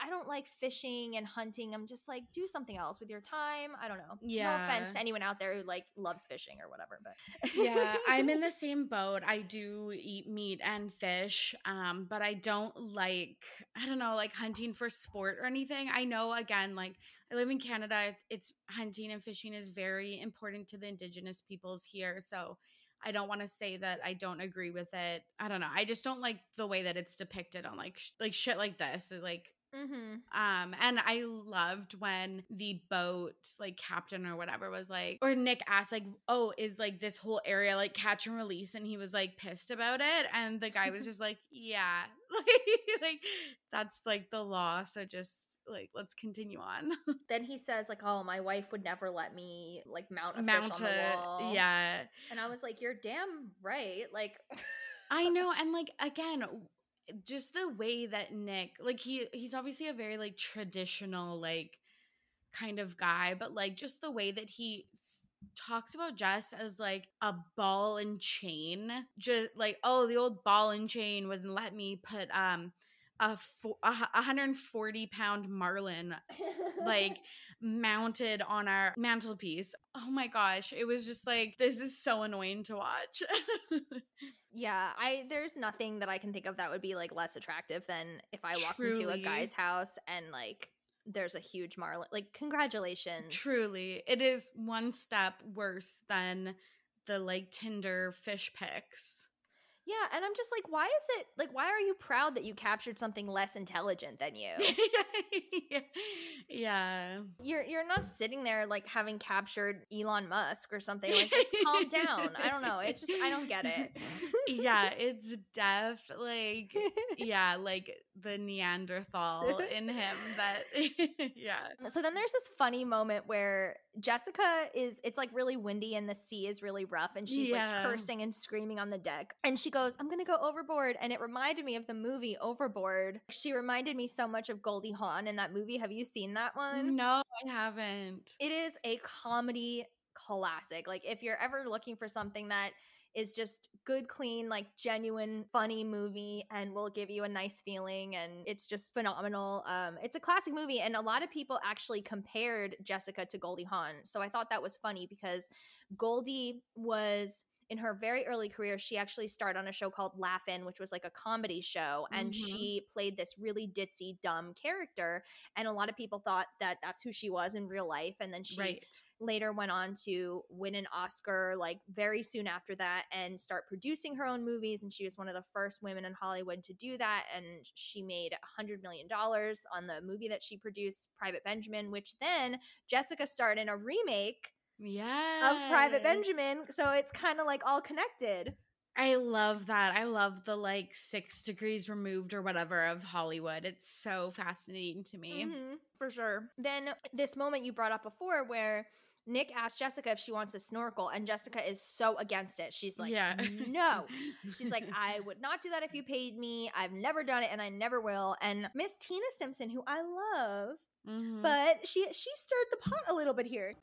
I don't like fishing and hunting. I'm just like do something else with your time. I don't know. Yeah. No offense to anyone out there who like loves fishing or whatever, but yeah, I'm in the [LAUGHS] same boat. I do eat meat and fish, um, but I don't like I don't know, like hunting for sport or anything. I know again, like I live in Canada, it's hunting and fishing is very important to the indigenous peoples here. So I don't want to say that I don't agree with it. I don't know. I just don't like the way that it's depicted on like sh- like shit like this. It, Like Mm-hmm. Um, and I loved when the boat, like captain or whatever, was like, or Nick asked, like, "Oh, is like this whole area like catch and release?" And he was like pissed about it, and the guy was [LAUGHS] just like, "Yeah, like, [LAUGHS] like that's like the law, so just like let's continue on." [LAUGHS] Then he says like, "Oh, my wife would never let me like mount a Mount fish on the wall." yeah. And I was like, "You're damn right." Like, I know, and like again, just the way that Nick, like he he's obviously a very like traditional like kind of guy, but like just the way that he s- talks about Jess as like a ball and chain, just like oh the old ball and chain wouldn't let me put um a, fo- a 140 pound marlin like [LAUGHS] mounted on our mantelpiece. Oh my gosh, it was just like this is so annoying to watch. [LAUGHS] yeah, I there's nothing that I can think of that would be like less attractive than if I walked into a guy's house and like there's a huge marlin. Like, congratulations. Truly, it is one step worse than the like Tinder fish pics. Yeah, and I'm just like, why is it like why are you proud that you captured something less intelligent than you? [LAUGHS] yeah. You're you're not sitting there like having captured Elon Musk or something. Like just calm down. I don't know. It's just I don't get it. yeah, [LAUGHS] it's def like yeah, like the Neanderthal in him that [LAUGHS] yeah. Mm, so then there's this funny moment where Jessica is it's like really windy and the sea is really rough and she's Yeah. like cursing and screaming on the deck. And she goes, "I'm going to go overboard." And it reminded me of the movie Overboard. She reminded me so much of Goldie Hawn in that movie. Have you seen that one? No, I haven't. It is a comedy classic. Like if you're ever looking for something that is just good, clean, like genuine, funny movie and will give you a nice feeling and it's just phenomenal. Um it's a classic movie and a lot of people actually compared Jessica to Goldie Hawn. So I thought that was funny because Goldie was in her very early career, she actually starred on a show called Laugh-In, which was like a comedy show, and Mhm. she played this really ditzy, dumb character. And a lot of people thought that that's who she was in real life. And then she Right. later went on to win an Oscar like very soon after that and start producing her own movies. And she was one of the first women in Hollywood to do that. And she made a hundred million dollars on the movie that she produced, Private Benjamin, which then Jessica starred in a remake Yeah. of Private Benjamin. So it's kind of like all connected. I love that. I love the like six degrees removed or whatever of Hollywood. It's so fascinating to me. Mhm, for sure. Then this moment you brought up before where Nick asked Jessica if she wants to snorkel, and Jessica is so against it. She's like, Yeah. no. [LAUGHS] She's like, I would not do that if you paid me. I've never done it, and I never will. And Miss Tina Simpson, who I love, Mhm. but she she stirred the pot a little bit here.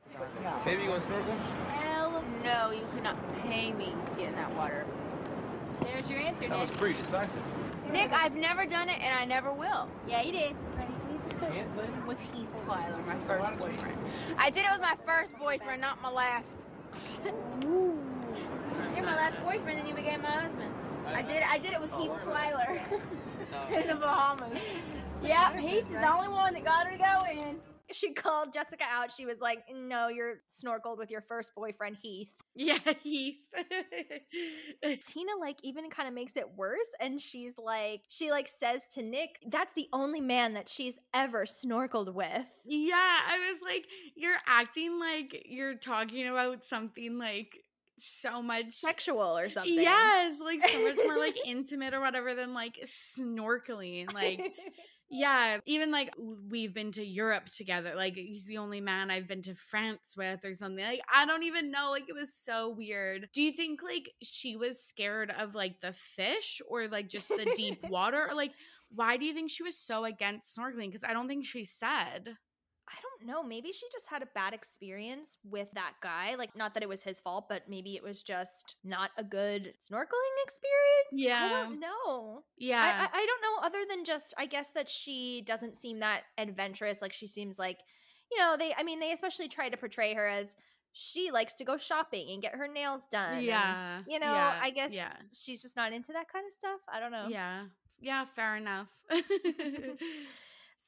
Baby, you want to snorkel? Hell no, you could not pay me to get in that water. There's your answer, That was Nick. pretty decisive. Nick, I've never done it and I never will. Yeah, you did. Can't. With Heath Plyler, my first boyfriend. I did it with my first boyfriend, not my last. [LAUGHS] You're my last boyfriend, and you became my husband. I did. I did it with Heath Plyler [LAUGHS] in the Bahamas. [LAUGHS] Yeah, Heath is the only one that got her to go in. She called Jessica out. She was like, "No, you're snorkeled with your first boyfriend, Heath." Yeah, [LAUGHS] Heath. [LAUGHS] Tina like even kind of makes it worse and she's like she like says to Nick that's the only man that she's ever snorkeled with. yeah, I was like, you're acting like you're talking about something like so much Sexual or something. Yes, like so much more like [LAUGHS] intimate or whatever than like snorkeling. Like Yeah, even like we've been to Europe together. Like he's the only man I've been to France with or something. Like I don't even know. Like it was so weird. Do you think like she was scared of like the fish or like just the deep [LAUGHS] water or like why do you think she was so against snorkeling? Because I don't think she said. I don't know. Maybe she just had a bad experience with that guy. Like, not that it was his fault, but maybe it was just not a good snorkeling experience. Yeah. I don't know. Yeah. I, I, I don't know. Other than just, I guess that she doesn't seem that adventurous. Like, she seems like, you know, they, I mean, they especially try to portray her as she likes to go shopping and get her nails done. and, Yeah, you know, yeah, I guess yeah. she's just not into that kind of stuff. I don't know. Yeah. Yeah, fair enough. [LAUGHS] [LAUGHS] [LAUGHS]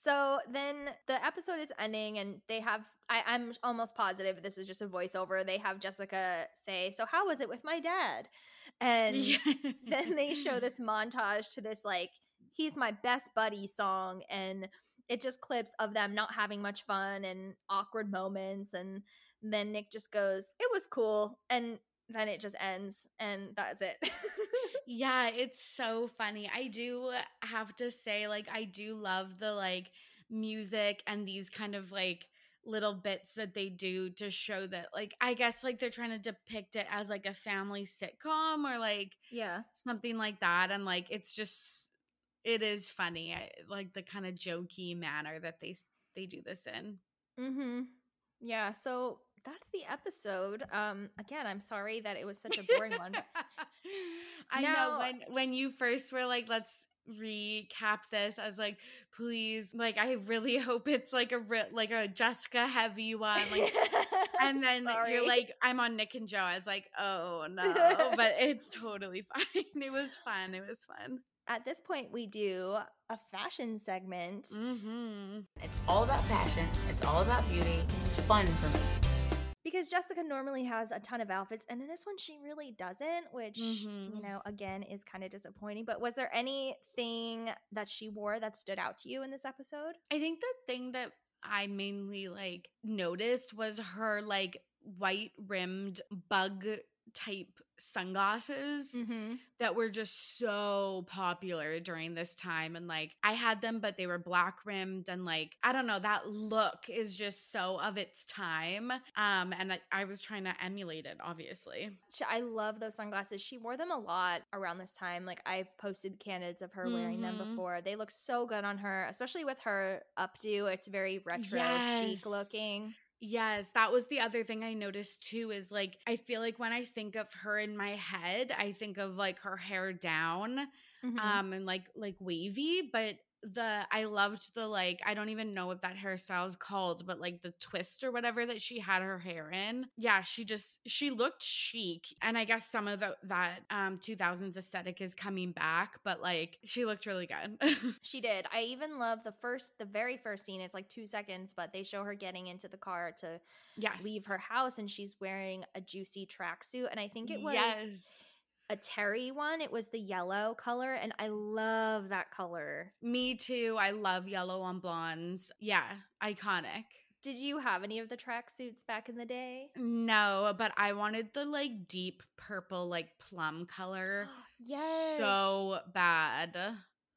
So then the episode is ending, and they have. I, I'm almost positive this is just a voiceover. They have Jessica say, "So how was it with my dad?" [LAUGHS] And Yeah. then they show this montage to this like he's my best buddy song, and it just clips of them not having much fun and awkward moments and then Nick just goes, "It was cool." And then it just ends and that's it. [LAUGHS] Yeah, it's so funny. I do have to say, like, I do love the like music and these kind of like little bits that they do to show that, like, I guess like they're trying to depict it as like a family sitcom or like yeah. something like that. And like, it's just, it is funny, I, like the kind of jokey manner that they they do this in. Mhm. Yeah, so that's the episode. Um again, I'm sorry that it was such a boring one. But [LAUGHS] [LAUGHS] I Now- know when when you first were like, let's recap this. I was like, please, like I really [LAUGHS] hope it's like a re- like a Jessica heavy [LAUGHS] one, like. And then Sorry. you're like, I'm on Nick and Joe. I was like, oh no, but [LAUGHS] it's totally fine. It was fun. It was fun. at this point we do a fashion segment. Mm-hmm. It's all about fashion. It's all about beauty. This is fun for me. Because Jessica normally has a ton of outfits, and in this one she really doesn't, which you Mhm. know again is kind of disappointing. But was there anything that she wore that stood out to you in this episode? I think the thing that I mainly like noticed was her like white rimmed bug type sunglasses Mm-hmm. that were just so popular during this time and like I had them but they were black rimmed and like I don't know that look is just so of its time um and I, I was trying to emulate it obviously I love those sunglasses. She wore them a lot around this time. Like I've posted candidates of her wearing them Mhm. before. They look so good on her, especially with her updo. It's very retro Yes. chic looking. Yes, that was the other thing I noticed too is like I feel like when I think of her in my head, I think of like her hair down Mhm. um and like like wavy, but the I loved the like I don't even know what that hairstyle is called, but like the twist or whatever that she had her hair in. Yeah, she just she looked chic and I guess some of the, that um 2000s aesthetic is coming back, but like she looked really good. [LAUGHS] She did. I even love the first, the very first scene. It's like two seconds, but they show her getting into the car to yes. leave her house, and she's wearing a juicy tracksuit. And I think it was Yes. A terry one. It was the yellow color, and I love that color. Me too. I love yellow on blondes. Yeah, iconic. Did you have any of the tracksuits back in the day? No, but I wanted the like deep purple, like plum color [GASPS] yes. so bad.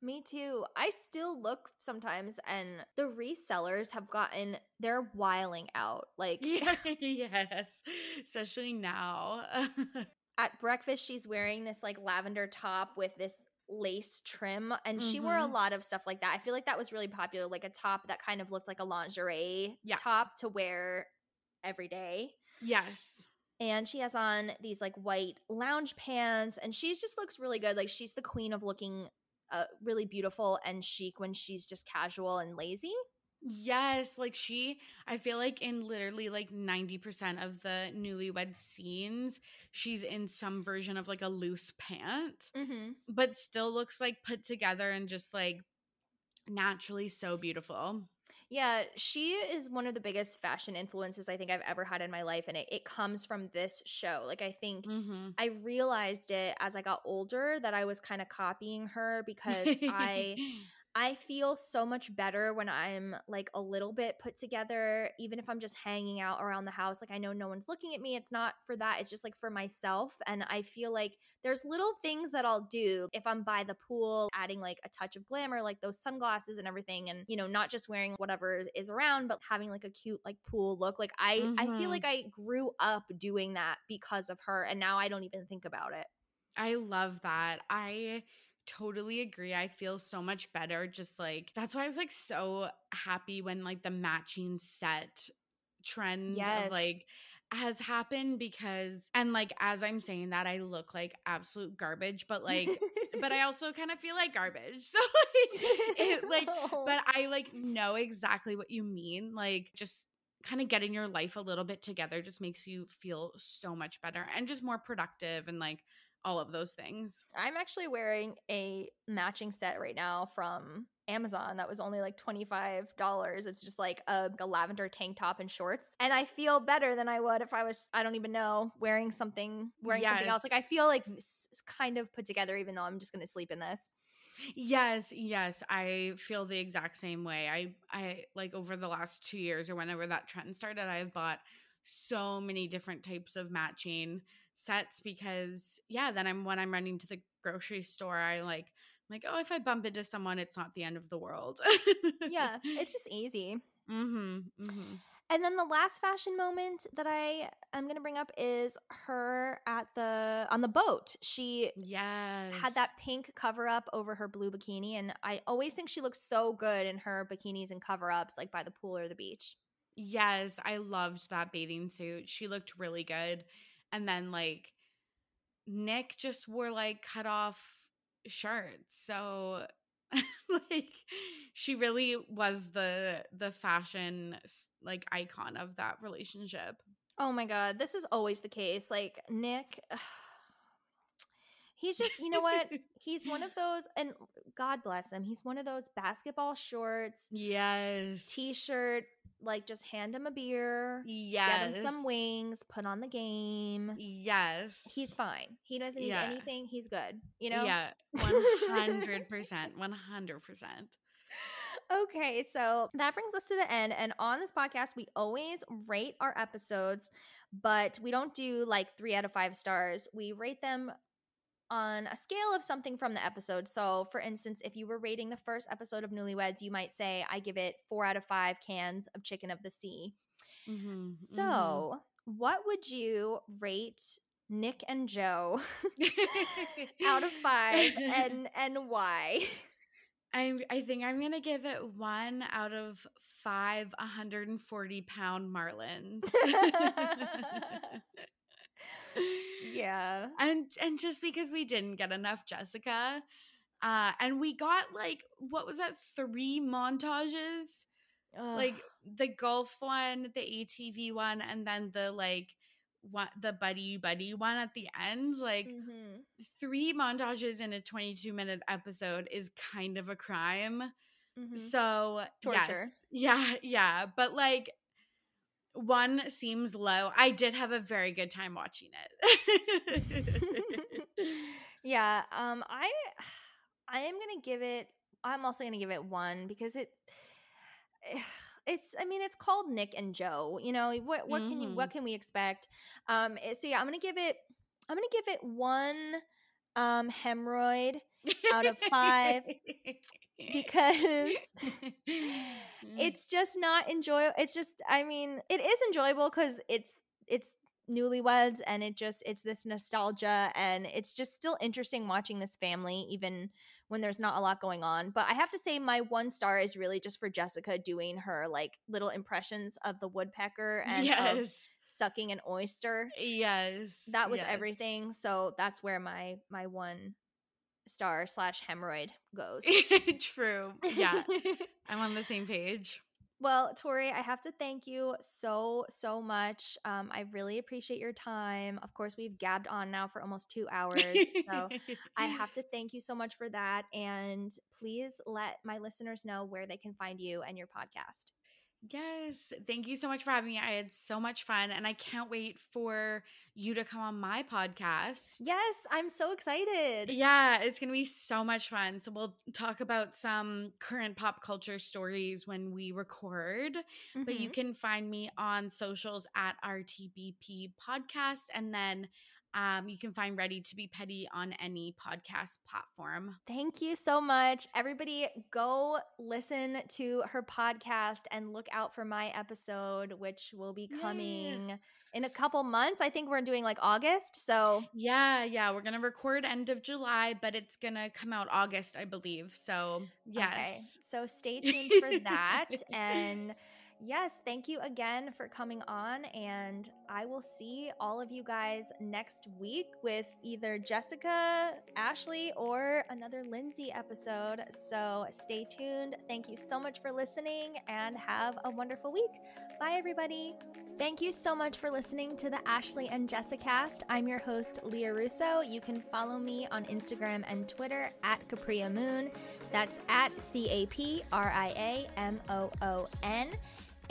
Me too. I still look sometimes, and the resellers have gotten, they're wiling out. Like, [LAUGHS] [LAUGHS] yes, especially now. [LAUGHS] at breakfast she's wearing this like lavender top with this lace trim and she wore a Mhm. lot of stuff like that. I feel like that was really popular like a top that kind of looked like a lingerie Yeah. top to wear every day. yes. And she has on these like white lounge pants and she just looks really good. Like she's the queen of looking uh, really beautiful and chic when she's just casual and lazy. Yes, like she, I feel like in literally like 90% of the newlywed scenes, she's in some version of like a loose pant, Mm-hmm. but still looks like put together and just like naturally so beautiful. Yeah, she is one of the biggest fashion influences I think I've ever had in my life. And it, it comes from this show. Like, I think Mm-hmm. I realized it as I got older that I was kind of copying her because I [LAUGHS] I feel so much better when I'm like a little bit put together, even if I'm just hanging out around the house. Like I know no one's looking at me. It's not for that. It's just like for myself. And I feel like there's little things that I'll do if I'm by the pool, adding like a touch of glamour, like those sunglasses and everything. And, you know, not just wearing whatever is around, but having like a cute like pool look. Like I I feel Mhm. like I grew up doing that because of her. And now I don't even think about it. I love that. I totally agree. I feel so much better. Just like that's why I was like so happy when like the matching set trend Yes. of like has happened because and like as I'm saying that I look like absolute garbage, but like but I [LAUGHS] also kind of feel like garbage. [LAUGHS] So like it like No. [LAUGHS] but I like know exactly what you mean. Like just kind of getting your life a little bit together just makes you feel so much better and just more productive and like all of those things. I'm actually wearing a matching set right now from Amazon that was only like $25. It's just like a, a lavender tank top and shorts. And I feel better than I would if I was, I don't even know, wearing something, wearing something else. Like I feel like kind of put together, even though I'm just going to sleep in this. Yes, yes, I feel the exact same way. I I like over the last 2 years or whenever that trend started, I've bought so many different types of matching sets because yeah, then I'm when I'm running to the grocery store, I like I'm like, "Oh, if I bump into someone, it's not the end of the world." yeah, [LAUGHS] it's just easy. Mhm. Mhm. And then the last fashion moment that I am going to bring up is her at the on the boat. She Yes. had that pink cover up over her blue bikini and I always think she looks so good in her bikinis and cover ups like by the pool or the beach. Yes, I loved that bathing suit. She looked really good. And then like Nick just wore like cut off shirts. So [LAUGHS] like she really was the the fashion like icon of that relationship. Oh my god, this is always the case. Like Nick [SIGHS] He's just, you know what? [LAUGHS] He's one of those and God bless him. He's one of those basketball shorts, Yes. t-shirt, like just hand him a beer, Yes. get him some wings, put on the game. Yes. He's fine. He doesn't need Yeah. anything. He's good. You know? Yeah. [LAUGHS] 100%. 100%. Okay, so that brings us to the end. And on this podcast, we always rate our episodes, but we don't do like three out of five stars. We rate them on a scale of something from the episode. So, for instance, if you were rating the first episode of Newlyweds, you might say, I give it four out of five cans of chicken of the sea. Mhm, So, what would you rate Nick and Joe [LAUGHS] out of five and [LAUGHS] and why? I I think I'm gonna give it one out of five 140 pound marlins. [LAUGHS] yeah. and and just because we didn't get enough Jessica, uh, and we got like what was that three montages, like the golf one, the ATV one, and then the like one the buddy buddy one at the end, like. Mhm. three montages in a 22 minute episode is kind of a crime. Mhm. So, yes. Torture. Yeah, yeah. But like, one seems low. I did have a very good time watching it. [LAUGHS] [LAUGHS] yeah, um I [SIGHS] I am going to give it I'm also going to give it 1 because it [SIGHS] it's I mean it's called Nick and Joe, you know, what what can you what can we expect? Um eh, so yeah, I'm going to give it I'm going to give it 1 um hemorrhoid out of 5 [LAUGHS] because [LAUGHS] [SIGHS] mm. it's just not enjoyable. It's just, I mean, it is enjoyable because it's it's newlyweds and it just it's this nostalgia and it's just still interesting watching this family even when there's not a lot going on. But I have to say, my one star is really just for Jessica doing her like little impressions of the woodpecker and of yes. sucking an oyster. Yes. That was yes. everything. So that's where my my one star slash hemorrhoid goes. [LAUGHS] True. Yeah. [LAUGHS] I'm on the same page. Well, Torry, I have to thank you so, so much. Um, I really appreciate your time. Of course, we've gabbed on now for almost two hours. So [LAUGHS] I have to thank you so much for that. And please let my listeners know where they can find you and your podcast. Yes. Thank you so much for having me. I had so much fun and I can't wait for you to come on my podcast. Yes, I'm so excited. Yeah, it's going to be so much fun. So we'll talk about some current pop culture stories when we record. But you Mhm. can find me on socials at RTBP podcast and then um, you can find Ready to Be Petty on any podcast platform. Thank you so much. Everybody, go listen to her podcast and look out for my episode, which will be Yeah. coming in a couple months. I think we're doing like August. So Yeah, yeah, we're gonna record end of July, but it's gonna come out August, I believe. So yes, Okay, so stay tuned for [LAUGHS] that. and yes, thank you again for coming on. And I will see all of you guys next week with either Jessica, Ashlee, or another Lindsay episode. So stay tuned. Thank you so much for listening and have a wonderful week. Bye, everybody. Thank you so much for listening to the Ashlee and Jessica cast. I'm your host, Lia Russo. You can follow me on Instagram and Twitter at Capria Moon. That's at C A P R I A M O O N.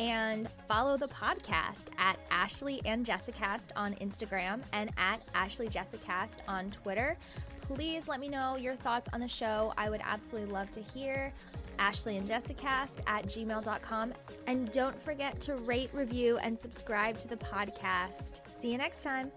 And follow the podcast at Ashlee and Jessicast on Instagram and at Ashlee Jessicast on Twitter. please let me know your thoughts on the show. I would absolutely love to hear. Ashlee and Jessicast at gmail.com. And don't forget to rate, review, and subscribe to the podcast. See you next time.